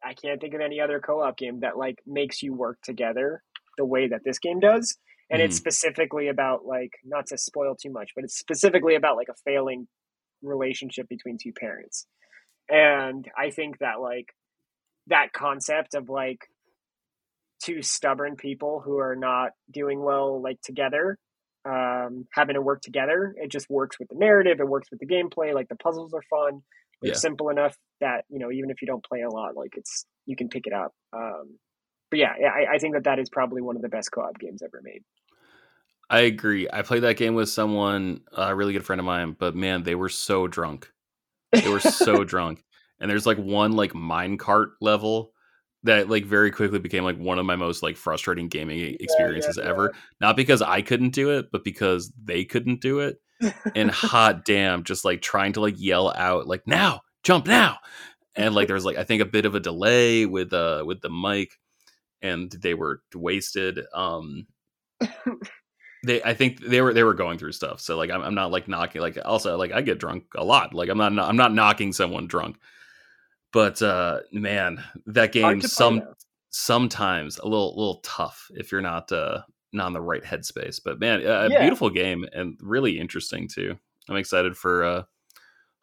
I can't think of any other co-op game that like makes you work together the way that this game does. And mm. it's mm-hmm. specifically about like not to spoil too much, but it's specifically about like a failing relationship between two parents. And I think that like that concept of like two stubborn people who are not doing well like together um, having to work together. It just works with the narrative. It works with the gameplay. Like the puzzles are fun. They're yeah. simple enough that you know even if you don't play a lot, like it's you can pick it up. Um, but yeah, I, I think that that is probably one of the best co-op games ever made. I agree. I played that game with someone, a really good friend of mine, but man, they were so drunk. They were so drunk. And there's like one like minecart level that like very quickly became like one of my most like frustrating gaming experiences yeah, yeah, ever. Yeah. Not because I couldn't do it, but because they couldn't do it. and hot damn, just like trying to like yell out like now, jump now. And like there was like I think a bit of a delay with uh with the mic and they were wasted. Um they I think they were they were going through stuff. So like I'm, I'm not like knocking like also like I get drunk a lot. Like I'm not I'm not knocking someone drunk but uh, man, that game some sometimes a little little tough if you're not uh, not in the right headspace. But man, a yeah. beautiful game and really interesting too. I'm excited for uh,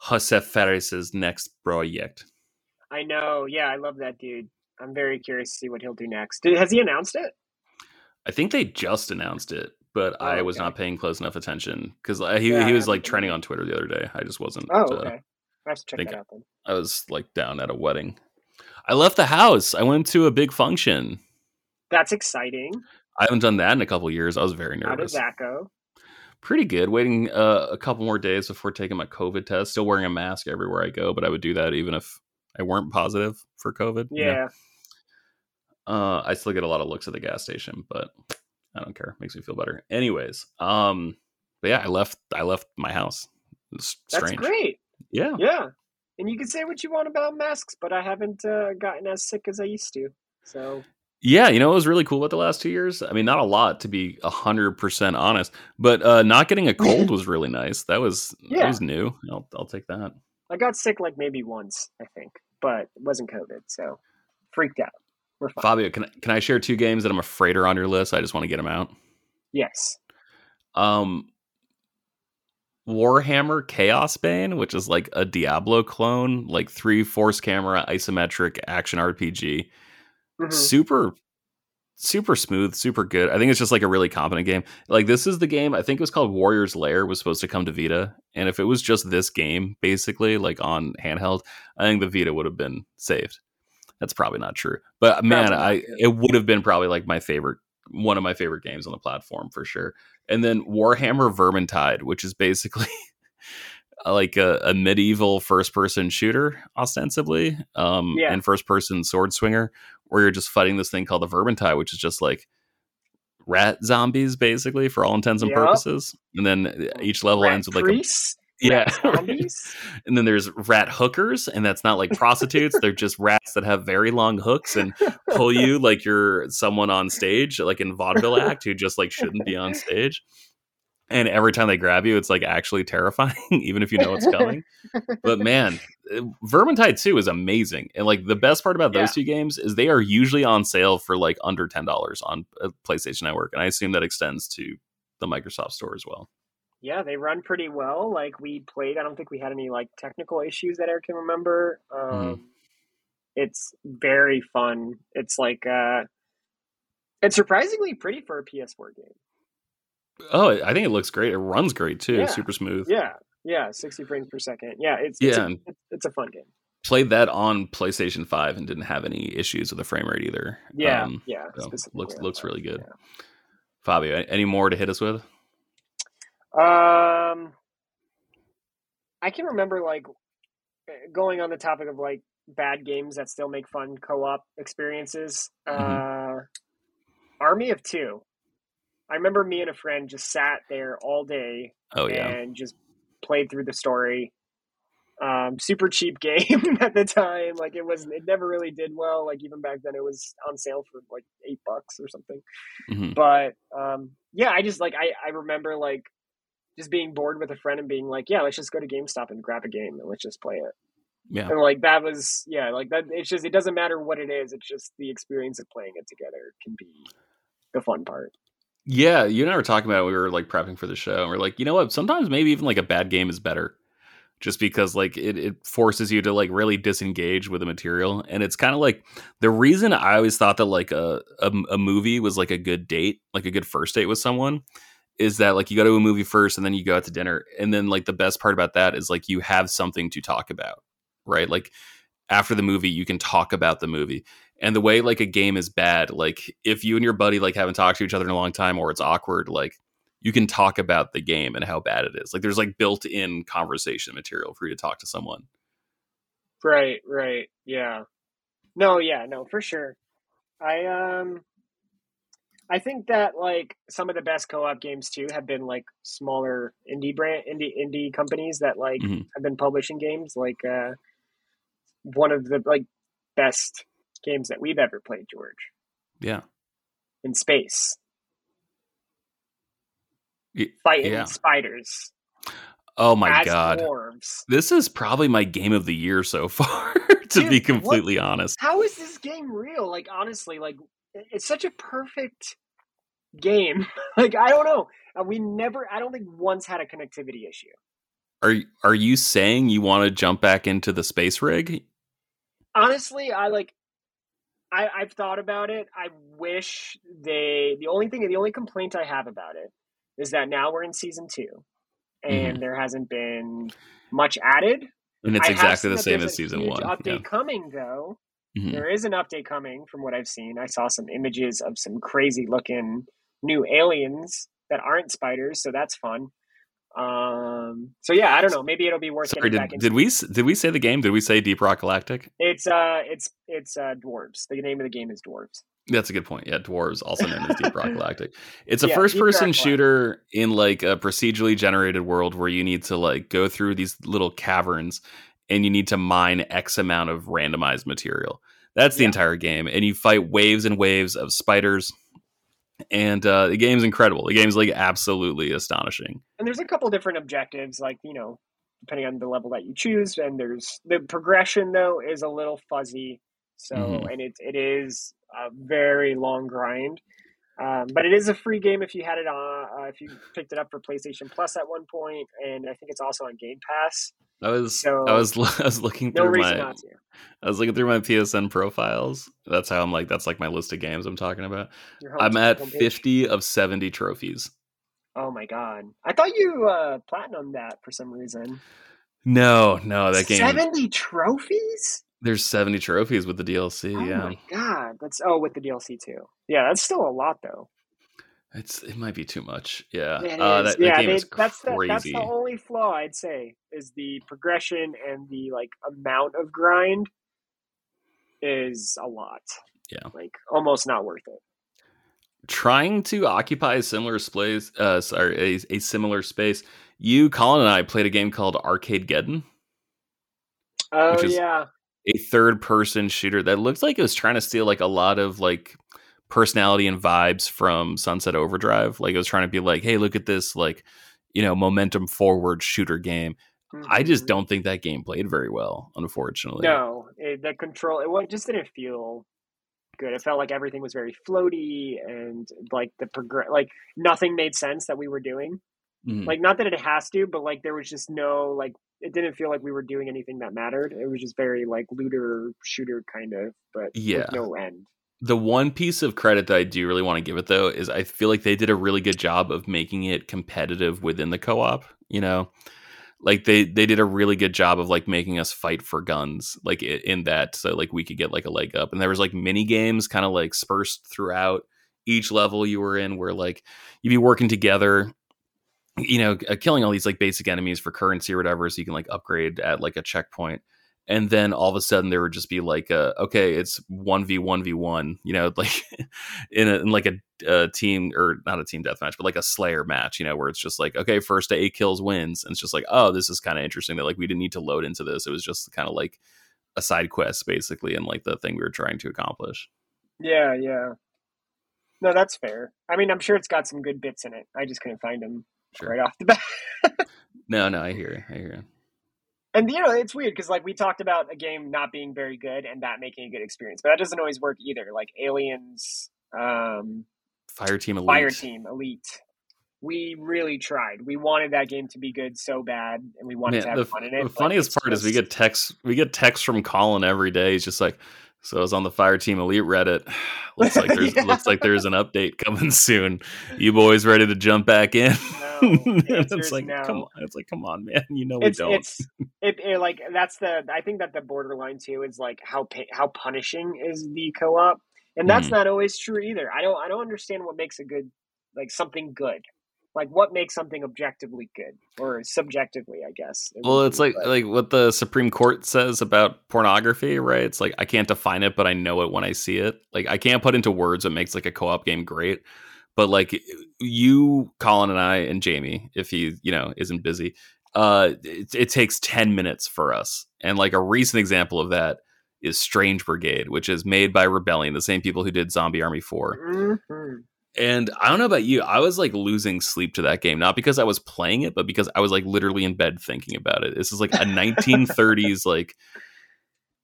Josef Fares's next project. I know. Yeah, I love that dude. I'm very curious to see what he'll do next. Did, has he announced it? I think they just announced it, but oh, I was okay. not paying close enough attention because uh, he yeah, he was like trending on Twitter the other day. I just wasn't. Oh, uh, okay. I have to check that out then. I was like down at a wedding. I left the house. I went to a big function. That's exciting. I haven't done that in a couple years. I was very nervous. How did that go? Pretty good. Waiting uh, a couple more days before taking my COVID test. Still wearing a mask everywhere I go, but I would do that even if I weren't positive for COVID. Yeah. Uh, I still get a lot of looks at the gas station, but I don't care. Makes me feel better. Anyways, um, but yeah, I left. I left my house. It's strange. That's great. Yeah. Yeah. And you can say what you want about masks, but I haven't uh, gotten as sick as I used to. So. Yeah, you know, it was really cool about the last two years. I mean, not a lot to be hundred percent honest, but uh, not getting a cold was really nice. That was yeah. that was new. I'll I'll take that. I got sick like maybe once, I think, but it wasn't COVID, so freaked out. We're fine. Fabio, can can I share two games that I'm afraid are on your list? I just want to get them out. Yes. Um, Warhammer Chaosbane, which is like a Diablo clone, like three force camera isometric action RPG. Mm-hmm. Super super smooth, super good. I think it's just like a really competent game. Like this is the game I think it was called Warrior's Lair was supposed to come to Vita, and if it was just this game basically like on handheld, I think the Vita would have been saved. That's probably not true. But man, I it would have been probably like my favorite one of my favorite games on the platform for sure. And then Warhammer Vermintide, which is basically like a, a medieval first person shooter, ostensibly, um, Yeah. and first person sword swinger, where you're just fighting this thing called the Vermintide, which is just like rat zombies, basically, for all intents and Yep. purposes. And then uh, each level Rat ends with like a priests, yeah, zombies. and then there's rat hookers, and that's not like prostitutes. They're just rats that have very long hooks and pull you like you're someone on stage, like in vaudeville act who just like shouldn't be on stage. And every time they grab you, it's like actually terrifying, even if you know it's coming. but man, uh, Vermintide 2 is amazing. And like the best part about those Yeah. two games is they are usually on sale for like under $10 on uh, PlayStation Network. And I assume that extends to the Microsoft Store as well. Yeah, they run pretty well. Like we played, I don't think we had any like technical issues that I can remember. Um, Mhm. It's very fun. It's like uh, it's surprisingly pretty for a PS4 game. Oh, I think it looks great. It runs great too. Yeah. Super smooth. Yeah, yeah, sixty frames per second. Yeah, it's it's, Yeah, a, it's, it's a fun game. Played that on PlayStation 5 and didn't have any issues with the frame rate either. Yeah, Um, yeah, so looks looks that, really good. yeah. Fabio, any more to hit us with? Um, I can remember like going on the topic of like bad games that still make fun co-op experiences. Uh, Army of Two. I remember me and a friend just sat there all day Oh yeah. and just played through the story. Um, super cheap game at the time. Like it was, it never really did well. Like even back then, it was on sale for like eight bucks or something Mhm. but um yeah i just like i i remember like just being bored with a friend and being like yeah let's just go to gamestop and grab a game and let's just play it Yeah. and like that was yeah like that it's just it doesn't matter what it is it's just the experience of playing it together can be the fun part Yeah, you and I were talking about it, we were like prepping for the show, and we're like, you know what? Sometimes maybe even like a bad game is better, just because like it, it forces you to like really disengage with the material, and it's kind of like the reason I always thought that like a, a a movie was like a good date, like a good first date with someone, is that like you go to a movie first and then you go out to dinner, and then like the best part about that is like you have something to talk about, right? Like after the movie, you can talk about the movie. And the way like a game is bad like if you and your buddy like haven't talked to each other in a long time or it's awkward like you can talk about the game and how bad it is. Like there's like built-in conversation material for you to talk to someone. Right right. Yeah. No yeah no for sure. I um i think that like some of the best co-op games too have been like smaller indie brand indie indie companies that like Mhm. have been publishing games like uh one of the like best games that we've ever played george. Yeah. In space. Y- fighting yeah. spiders. Oh my god. dwarves. This is probably my game of the year so far to Dude, be what- completely honest. How is this game real? Like honestly like it's such a perfect game like i don't know Uh, we never i don't think once had a connectivity issue are are you saying you want to jump back into the space rig honestly i like I, I've thought about it. I wish they. The only thing, the only complaint I have about it is that now we're in season two, and Mhm. there hasn't been much added. and it's I exactly the same as season huge one Update yeah. coming though. Mhm. There is an update coming from what I've seen. I saw some images of some crazy looking new aliens that aren't spiders, so that's fun. Um, so yeah, I don't know. Maybe it'll be worth Sorry, getting did, back into. did we did we say the game? Did we say Deep Rock Galactic? It's uh, it's it's uh, dwarves. The name of the game is dwarves. That's a good point. Yeah, dwarves, also known as Deep Rock Galactic. It's a Yeah, first-person shooter in like a procedurally generated world where you need to like go through these little caverns and you need to mine X amount of randomized material. That's the Yeah. entire game. And you fight waves and waves of spiders. And uh, the game's incredible. The game's like absolutely astonishing. and there's a couple different objectives like you know depending on the level that you choose and there's the progression though is a little fuzzy so Mhm. and it, it is a very long grind um, but it is a free game if you had it on uh, if you picked it up for playstation plus at one point and i think it's also on game pass I was So- I was I was looking through reason my I was looking through my PSN profiles. That's how I'm like that's like my list of games I'm talking about. I'm at homepage. 50 of 70 trophies. oh my god i thought you uh platinum that for some reason No, no, that game. 70 trophies There's 70 trophies with the DLC. oh yeah, my god that's oh with the dlc too yeah that's still a lot though It's it might be too much. Yeah, uh, that, yeah. That they, that's the that's the only flaw I'd say is the progression and the like amount of grind is a lot. Yeah, like almost not worth it. Trying to occupy a similar space, uh, sorry, a, a similar space. You, Colin, and I played a game called Arcadegeddon. Oh yeah, a third-person shooter that looks like it was trying to steal like a lot of like personality and vibes from Sunset Overdrive. Like it was trying to be like, hey, look at this like, you know, momentum forward shooter game. Mm-hmm. I just mm-hmm. don't think that game played very well, unfortunately. No, it, the control it just didn't feel good. It felt like everything was very floaty and like the progress, like nothing made sense that we were doing. Mm-hmm. Like not that it has to, but like there was just no like it didn't feel like we were doing anything that mattered. It was just very like looter shooter kind of, but yeah, no end the one piece of credit that I do really want to give it though is I feel like they did a really good job of making it competitive within the co-op, you know. Like they they did a really good job of like making us fight for guns like in that so like we could get like a leg up and there was like mini games kind of like spursed throughout each level you were in where like you'd be working together you know uh, killing all these like basic enemies for currency or whatever so you can like upgrade at like a checkpoint and then all of a sudden there would just be like a, okay it's 1v1v1 you know like in, a, in like a, a, team or not a team deathmatch but like a slayer match you know where it's just like okay first to eight kills wins and it's just like oh this is kind of interesting that like we didn't need to load into this. It was just kind of like a side quest basically and like the thing we were trying to accomplish. Yeah yeah. No that's fair. I mean i'm sure it's got some good bits in it. I just couldn't find them sure. right off the bat. No no i hear you i hear you and you know, it's weird because like we talked about a game not being very good and that making a good experience, but that doesn't always work either. Like Aliens, um, Fireteam Elite. Fireteam Elite. We really tried. We wanted that game to be good so bad, and we wanted Man, to have the, fun in it. The funniest part just... is we get texts. We get texts from Colin every day. He's just like, so I was on the Fireteam Elite Reddit. Looks like there's yeah. looks like there's an update coming soon. You boys ready to jump back in? It's like no. come on. It's like come on, man. You know we it's, don't. It's it, it, like that's the. I think that the borderline too is like how how punishing is the co-op, and that's mm. not always true either. I don't I don't understand what makes a good like something good like what makes something objectively good or subjectively i guess it well it's like but. like what the supreme court says about pornography right it's like i can't define it but i know it when i see it like i can't put into words what makes like a co-op game great but like you colin and i and jamie if he you know isn't busy uh it, it takes 10 minutes for us and like a recent example of that is Strange Brigade, which is made by Rebellion, the same people who did Zombie Army 4. Mm-hmm. And I don't know about you, I was like losing sleep to that game, not because I was playing it, but because I was like literally in bed thinking about it. This is like a 1930s like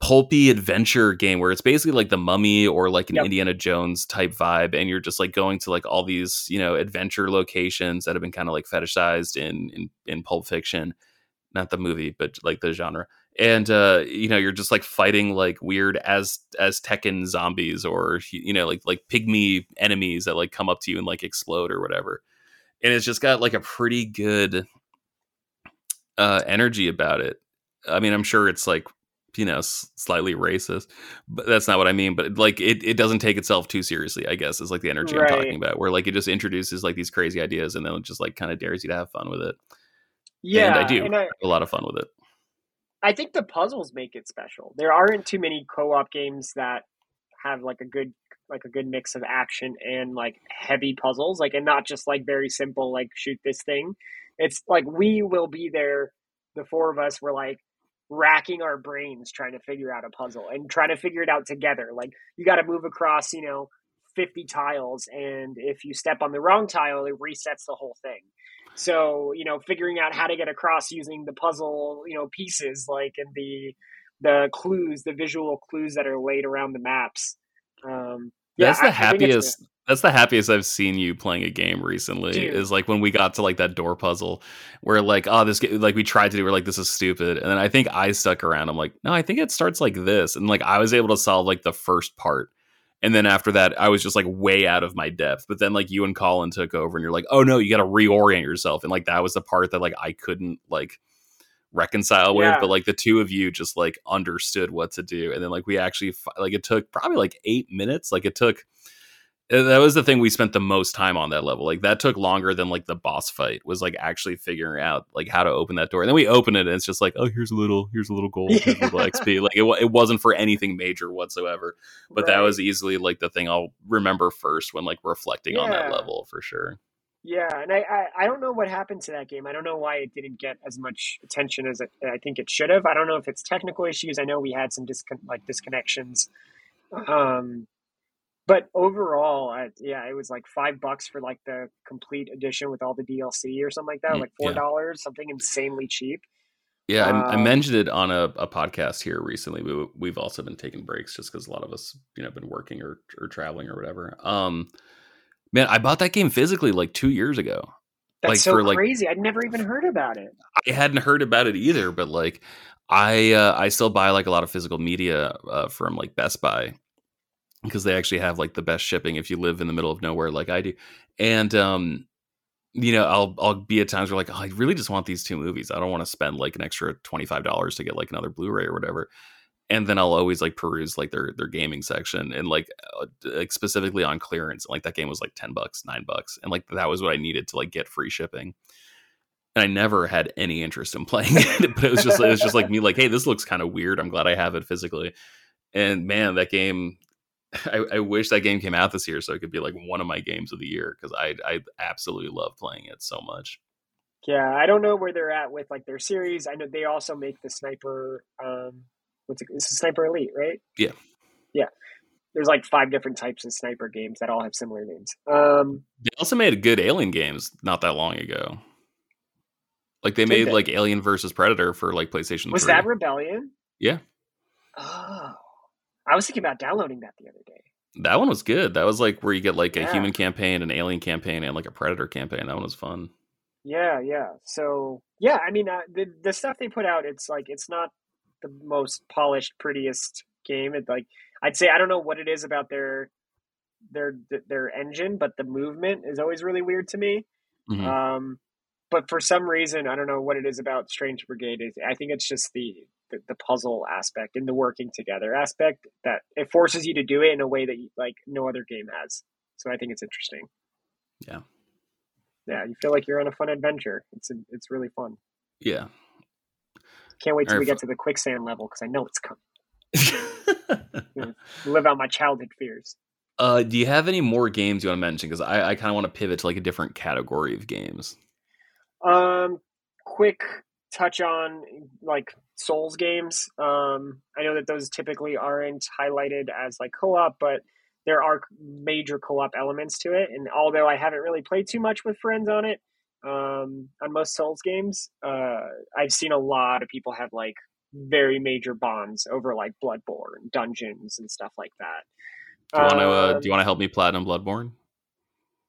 pulpy adventure game where it's basically like the mummy or like an yep. Indiana Jones type vibe and you're just like going to like all these, you know, adventure locations that have been kind of like fetishized in in in pulp fiction, not the movie, but like the genre and uh, you know you're just like fighting like weird as as Tekken zombies or you know like like pygmy enemies that like come up to you and like explode or whatever, and it's just got like a pretty good uh, energy about it. I mean, I'm sure it's like you know slightly racist, but that's not what I mean. But like it it doesn't take itself too seriously. I guess is like the energy right. I'm talking about, where like it just introduces like these crazy ideas and then it just like kind of dares you to have fun with it. Yeah, and I do and I, a lot of fun with it. I think the puzzles make it special. There aren't too many co-op games that have like a good like a good mix of action and like heavy puzzles, like and not just like very simple like shoot this thing. It's like we will be there. The four of us were like racking our brains trying to figure out a puzzle and trying to figure it out together. Like you got to move across, you know, 50 tiles and if you step on the wrong tile it resets the whole thing so, you know, figuring out how to get across using the puzzle, you know, pieces like and the the clues, the visual clues that are laid around the maps. Um, yeah, that's the I, happiest. I that's the happiest I've seen you playing a game recently. Dude. Is like when we got to like that door puzzle, where like oh this like we tried to do, we're like this is stupid, and then I think I stuck around. I'm like no, I think it starts like this, and like I was able to solve like the first part, and then after that, I was just like way out of my depth. But then like you and Colin took over and you're like, oh no, you got to reorient yourself. And like that was the part that like I couldn't like reconcile with. Yeah. But like the two of you just like understood what to do. And then like we actually like it took probably like eight minutes. Like it took Uh, that was the thing we spent the most time on that level. Like that took longer than like the boss fight was like actually figuring out like how to open that door. And then we open it and it's just like, oh, here's a little, here's a little gold, here's a little XP. Like it, it wasn't for anything major whatsoever. But right. that was easily like the thing I'll remember first when like reflecting yeah. on that level for sure. Yeah, and I, I, I don't know what happened to that game. I don't know why it didn't get as much attention as it, I think it should have. I don't know if it's technical issues. I know we had some discon- like disconnections. Um, but overall, I, yeah, it was like five bucks for like the complete edition with all the DLC or something like that, mm, like four dollars, yeah. something insanely cheap. Yeah, um, I, I, mentioned it on a, a podcast here recently. We, we've also been taking breaks just because a lot of us, you know, been working or, or traveling or whatever. Um, man, I bought that game physically like two years ago. That's like, so for, crazy. I'd never even heard about it. I hadn't heard about it either, but like I uh, I still buy like a lot of physical media uh, from like Best Buy because they actually have like the best shipping if you live in the middle of nowhere like I do. And um you know, I'll I'll be at times where like, oh, I really just want these two movies. I don't want to spend like an extra twenty five dollars to get like another Blu Ray or whatever. And then I'll always like peruse like their their gaming section and like uh, like specifically on clearance. And, Like that game was like ten bucks, nine bucks, and like that was what I needed to like get free shipping. And I never had any interest in playing it, but it was just it was just like me like, hey, this looks kind of weird. I'm glad I have it physically. And man, that game I, I, wish that game came out this year so it could be like one of my games of the year because I I absolutely love playing it so much. Yeah, I don't know where they're at with like their series. I know they also make the sniper. Um, what's it? It's a sniper elite, right? Yeah, yeah. There's like five different types of sniper games that all have similar names. Um, they also made good Alien games not that long ago. Like they made they? like Alien versus Predator for like PlayStation. Was 3. that Rebellion? Yeah. Oh, I was thinking about downloading that the other day. That one was good. That was like where you get like a yeah. human campaign, an alien campaign, and like a predator campaign. That one was fun. Yeah, yeah. So yeah, I mean, uh, the the stuff they put out, it's like it's not the most polished, prettiest game. It like I'd say I don't know what it is about their their their engine, but the movement is always really weird to me. Mm-hmm. Um, but for some reason, I don't know what it is about Strange Brigade. I think it's just the the, the, puzzle aspect and the working together aspect that it forces you to do it in a way that you, like no other game has. So I think it's interesting. Yeah. Yeah, you feel like you're on a fun adventure. It's a, it's really fun. Yeah. Can't wait till we get to the quicksand level because I know it's coming. live out my childhood fears. Uh, do you have any more games you want to mention? Because I, I kind of want to pivot to like a different category of games. Um, quick touch on like Souls games. Um, I know that those typically aren't highlighted as like co-op, but there are major co-op elements to it. And although I haven't really played too much with friends on it, um, on most Souls games, uh, I've seen a lot of people have like very major bonds over like Bloodborne dungeons and stuff like that. Do you want to uh, do you want to help me platinum Bloodborne?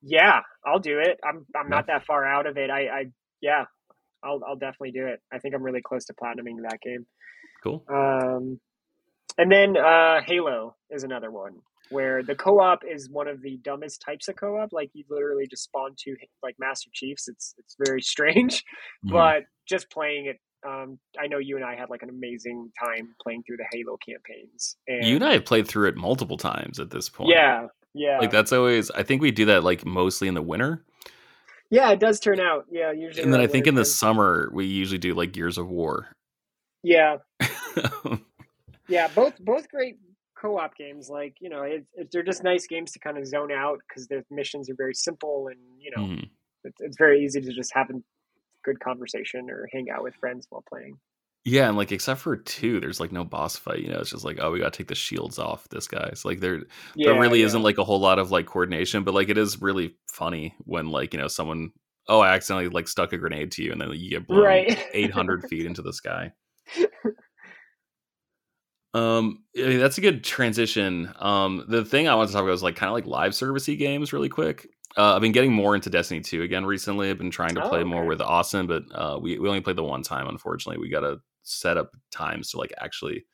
Yeah, I'll do it. I'm I'm not that far out of it. I, I yeah, I'll I'll definitely do it. I think I'm really close to platinuming that game. Cool. Um, and then uh, Halo is another one where the co-op is one of the dumbest types of co-op. Like you literally just spawn two like Master Chiefs. It's it's very strange, but just playing it. Um, I know you and I had like an amazing time playing through the Halo campaigns. And, you and I have played through it multiple times at this point. Yeah, yeah. Like that's always. I think we do that like mostly in the winter. Yeah, it does turn out. Yeah, usually. And then I think in the summer we usually do like Gears of War. Yeah. yeah, both both great co-op games. Like you know, it, it, they're just nice games to kind of zone out because their missions are very simple, and you know, mm. it's, it's very easy to just have a good conversation or hang out with friends while playing. Yeah, and like except for two, there's like no boss fight. You know, it's just like oh, we got to take the shields off this guy. So like there, yeah, there really yeah. isn't like a whole lot of like coordination, but like it is really funny when like you know someone oh I accidentally like stuck a grenade to you and then you get blown right. 800 feet into the sky. Um, I mean, that's a good transition. Um, the thing I want to talk about is like kind of like live servicey games, really quick. Uh, I've been getting more into Destiny 2 again recently. I've been trying to play oh, okay. more with Austin, but uh, we we only played the one time. Unfortunately, we got to set up times to like actually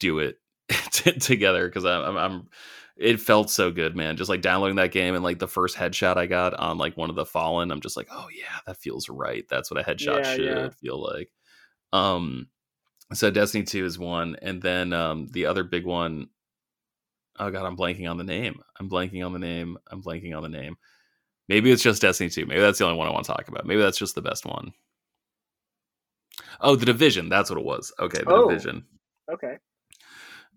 do it t- together because I'm, I'm, I'm it felt so good, man. Just like downloading that game and like the first headshot I got on like one of the fallen, I'm just like, oh yeah, that feels right. That's what a headshot yeah, should yeah. feel like. Um, so Destiny 2 is one, and then um the other big one Oh god, I'm blanking on the name. I'm blanking on the name. I'm blanking on the name. Maybe it's just Destiny 2. Maybe that's the only one I want to talk about. Maybe that's just the best one. Oh, the Division. That's what it was. Okay, the Oh. Division. Okay. Are you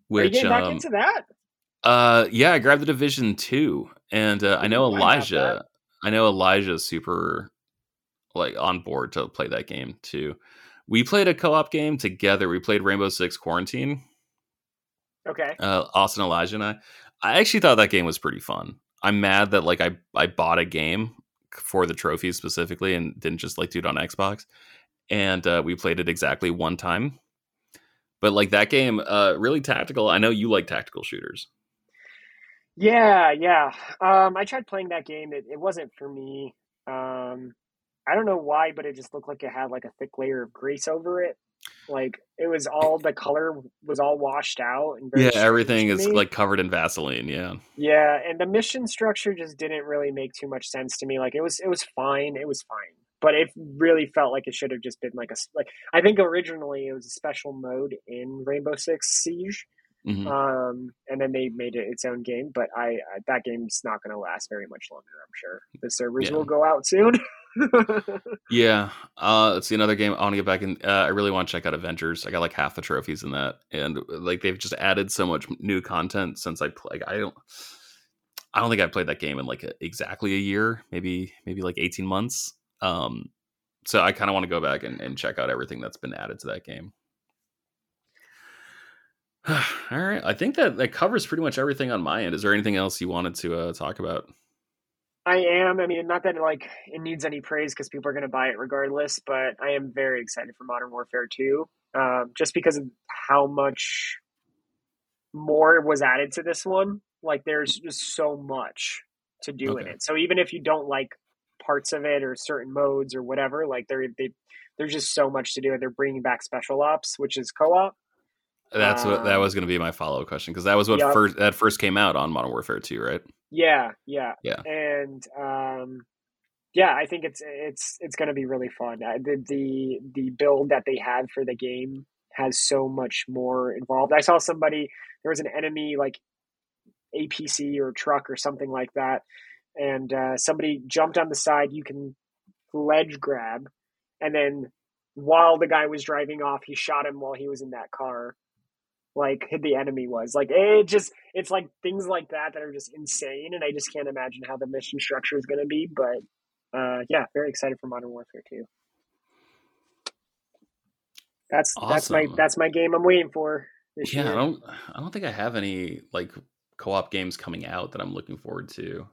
Which getting back um, into that? uh yeah, I grabbed the Division 2 and uh, I know Ooh, I have Elijah. I know Elijah's super like on board to play that game too. We played a co-op game together. We played Rainbow Six Quarantine. Okay. uh, Austin Elijah and I. I actually thought that game was pretty fun. I'm mad that like I I bought a game for the trophies specifically and didn't just like do it on Xbox. And uh, we played it exactly one time. But like that game, uh, really tactical. I know you like tactical shooters. Yeah, yeah. Um, I tried playing that game. It, it wasn't for me. Um, I don't know why, but it just looked like it had like a thick layer of grease over it. Like it was all the color was all washed out and Yeah, everything is me. like covered in Vaseline. Yeah, Yeah, and the mission structure just didn't really make too much sense to me. Like it was it was fine, it was fine, but it really felt like it should have just been like a like I think originally it was a special mode in Rainbow Six Siege, Mhm. um, and then they made it its own game. But I, I that game's not going to last very much longer. I'm sure the servers Yeah. will go out soon. yeah. Uh, let's see another game. I want to get back in. Uh, I really want to check out Avengers. I got like half the trophies in that, and like they've just added so much new content since I play. Like, I don't. I don't think I played that game in like a, exactly a year, maybe maybe like eighteen months. Um, so I kind of want to go back and, and check out everything that's been added to that game. All right, I think that that covers pretty much everything on my end. Is there anything else you wanted to uh, talk about? I am. I mean, not that it, like it needs any praise because people are going to buy it regardless, but I am very excited for Modern Warfare 2, um, just because of how much more was added to this one. Like, there's just so much to do in it. So even if you don't like parts of it or certain modes or whatever, like there, they, there's just so much to do. They're bringing back special ops, which is co-op. That's what that Um, was going to be my follow up question because that was what Yup. first that first came out on Modern Warfare 2, right? Yeah, yeah, Yeah. and um, yeah, I think it's it's it's going to be really fun. The the the build that they had for the game has so much more involved. I saw somebody there was an enemy like APC or truck or something like that, and uh, somebody jumped on the side. You can ledge grab, and then while the guy was driving off, he shot him while he was in that car. Like the enemy was like it just it's like things like that that are just insane, and I just can't imagine how the mission structure is going to be. But uh, yeah, very excited for Modern Warfare 2. That's that's my that's my game I'm waiting for this Yeah, I don't I don't think I have any like co-op games coming out that I'm looking forward to.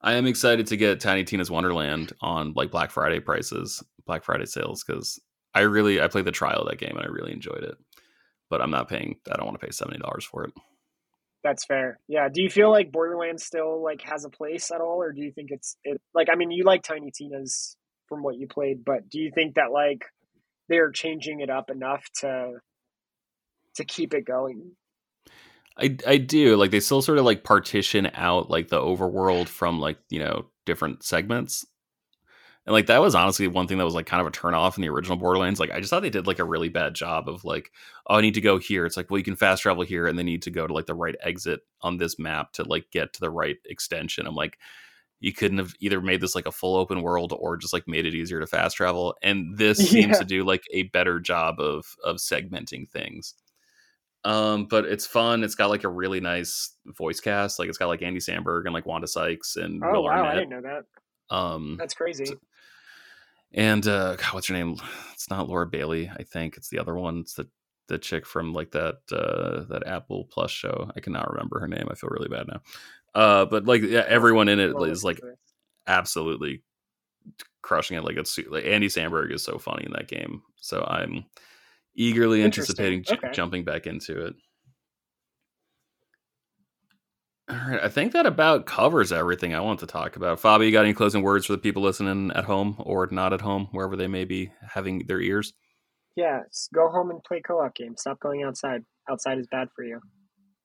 I am excited to get Tiny Tina's Wonderland on like Black Friday prices, Black Friday sales cuz I really I played the trial of that game and I really enjoyed it. But I'm not paying I don't want to pay $70 for it. That's fair. Yeah. Do you feel like Borderlands still like has a place at all, or do you think it's it like I mean you like Tiny Tina's from what you played, but do you think that like they're changing it up enough to to keep it going? I I do like they still sort of like partition out like the overworld from like you know different segments, and like that was honestly one thing that was like kind of a turn off in the original Borderlands. Like I just thought they did like a really bad job of like oh I need to go here. It's like well you can fast travel here and then you need to go to like the right exit on this map to like get to the right extension. I'm like you couldn't have either made this like a full open world or just like made it easier to fast travel. And this seems to do like a better job of of segmenting things. Um, but it's fun. It's got like a really nice voice cast. Like it's got like Andy Samberg and like Wanda Sykes and Oh Will wow, I Arnett. didn't know that. Um, That's crazy. And uh, God, what's her name? It's not Laura Bailey. I think it's the other one. It's the the chick from like that uh that Apple Plus show. I cannot remember her name. I feel really bad now. Uh, but like yeah, everyone in it is like absolutely crushing it. Like it's like Andy Samberg is so funny in that game. So I'm eagerly anticipating Okay. jumping back into it. All right, I think that about covers everything I want to talk about. Fabi, you got any closing words for the people listening at home or not at home, wherever they may be having their ears? yeah, go home and play co-op games. Stop going outside. Outside is bad for you.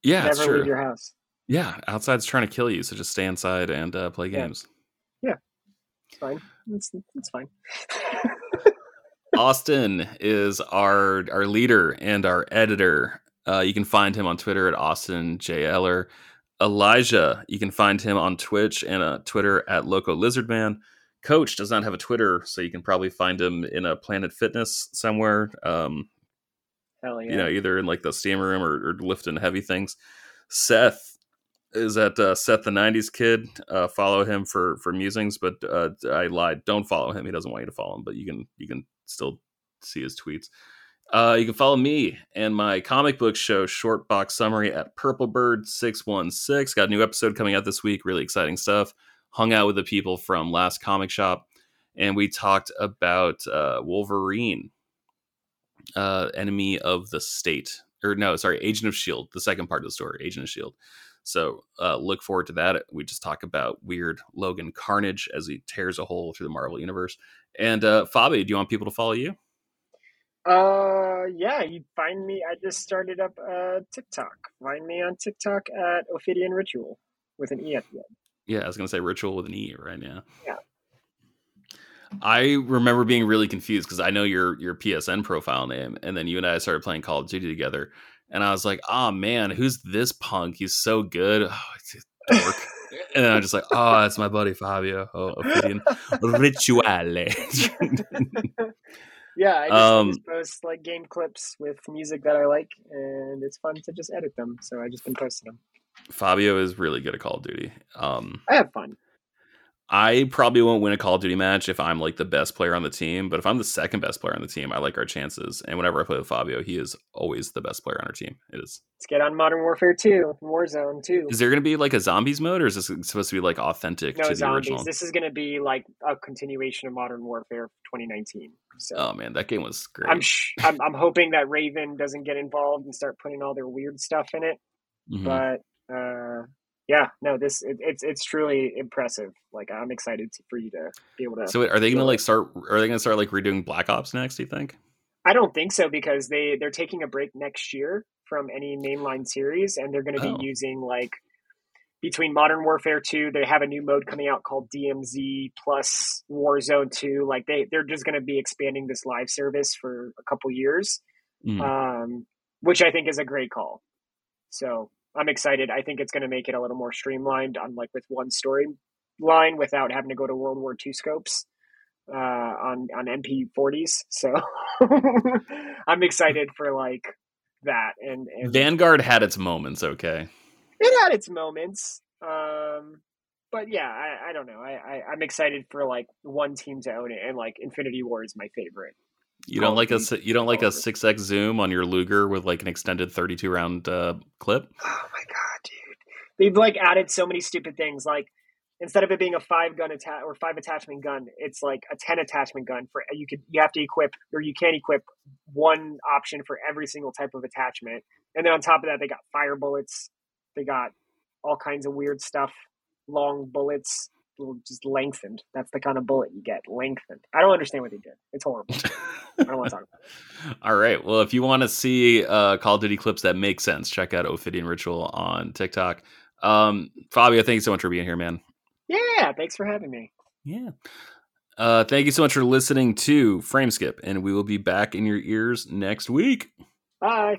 Yeah, Never true. leave your house. Yeah, outside's trying to kill you, so just stay inside and uh, play games. Yeah. games. It's fine. It's, it's fine. Austin is our our leader and our editor. Uh, you can find him on Twitter at Austin J Eller. Elijah, you can find him on Twitch and uh, Twitter at Loco Lizardman. Coach does not have a Twitter, so you can probably find him in a Planet Fitness somewhere. Um, Hell yeah. You know, either in like the steam room or, or lifting heavy things. Seth is at uh, Seth the '90s kid. Uh, follow him for for musings, but uh, I lied. Don't follow him. He doesn't want you to follow him, but you can you can still see his tweets. Uh, you can follow me and my comic book show, Short Box Summary, at PurpleBird616. Got a new episode coming out this week. Really exciting stuff. Hung out with the people from Last Comic Shop, and we talked about uh, Wolverine, uh, enemy of the state. Or no, sorry, Agent of S.H.I.E.L.D., the second part of the story, Agent of S.H.I.E.L.D. So uh, look forward to that. We just talk about weird Logan Carnage as he tears a hole through the Marvel Universe. And uh, Fabi, do you want people to follow you? Uh, yeah, you find me. I just started up uh TikTok. Find me on TikTok at Ophidian Ritual with an e at the end. Yeah, I was gonna say ritual with an e right now. Yeah. I remember being really confused because I know your your PSN profile name, and then you and I started playing Call of Duty together, and I was like, "Oh man, who's this punk? He's so good." Oh, it's a dork. and I'm just like, "Oh, that's my buddy Fabio. Oh, Ophidian Rituale." Yeah, I just, Um, I just post like game clips with music that I like, and it's fun to just edit them. So I just been posting them. Fabio is really good at Call of Duty. Um, I have fun. I probably won't win a Call of Duty match if I'm like the best player on the team, but if I'm the second best player on the team, I like our chances. And whenever I play with Fabio, he is always the best player on our team. It is. Let's get on Modern Warfare 2, Warzone 2. Is there going to be like a zombies mode, or is this supposed to be like authentic no to the zombies. original? This is going to be like a continuation of Modern Warfare 2019. So Oh man, that game was great. I'm, sh- I'm I'm hoping that Raven doesn't get involved and start putting all their weird stuff in it. Mhm. But uh, yeah, no, this it, it's it's truly impressive. Like I'm excited to, for you to be able to. so are they going to like start? Are they going to start like redoing Black Ops next? Do you think? I don't think so because they they're taking a break next year from any mainline series, and they're going to be Oh. using like between Modern Warfare 2, they have a new mode coming out called DMZ plus Warzone 2. Like they they're just going to be expanding this live service for a couple years, Mm. um, which I think is a great call. So I'm excited. I think it's going to make it a little more streamlined on like with one story line without having to go to World War II scopes uh, on on MP40s. So I'm excited for like that. And, and Vanguard had its moments. Okay. it had its moments. Um, but yeah, I, I don't know. I, I I'm excited for like one team to own it, and like Infinity Ward is my favorite. You don't like a you don't like a six x zoom on your Luger with like an extended thirty two round uh, clip. Oh my god, dude! They've like added so many stupid things. Like instead of it being a five gun attack or five attachment gun, it's like a ten attachment gun. For you could you have to equip or you can't equip one option for every single type of attachment. And then on top of that, they got fire bullets. They got all kinds of weird stuff. Long bullets, just lengthened. That's the kind of bullet you get, lengthened. I don't understand what they did. It's horrible. I don't want to talk about it. All right. Well, if you want to see uh, Call of Duty clips that make sense, check out Ophidian Ritual on TikTok. Um, Fabio, thank you so much for being here, man. Yeah, thanks for having me. Yeah. Uh, thank you so much for listening to Frameskip, and we will be back in your ears next week. Bye.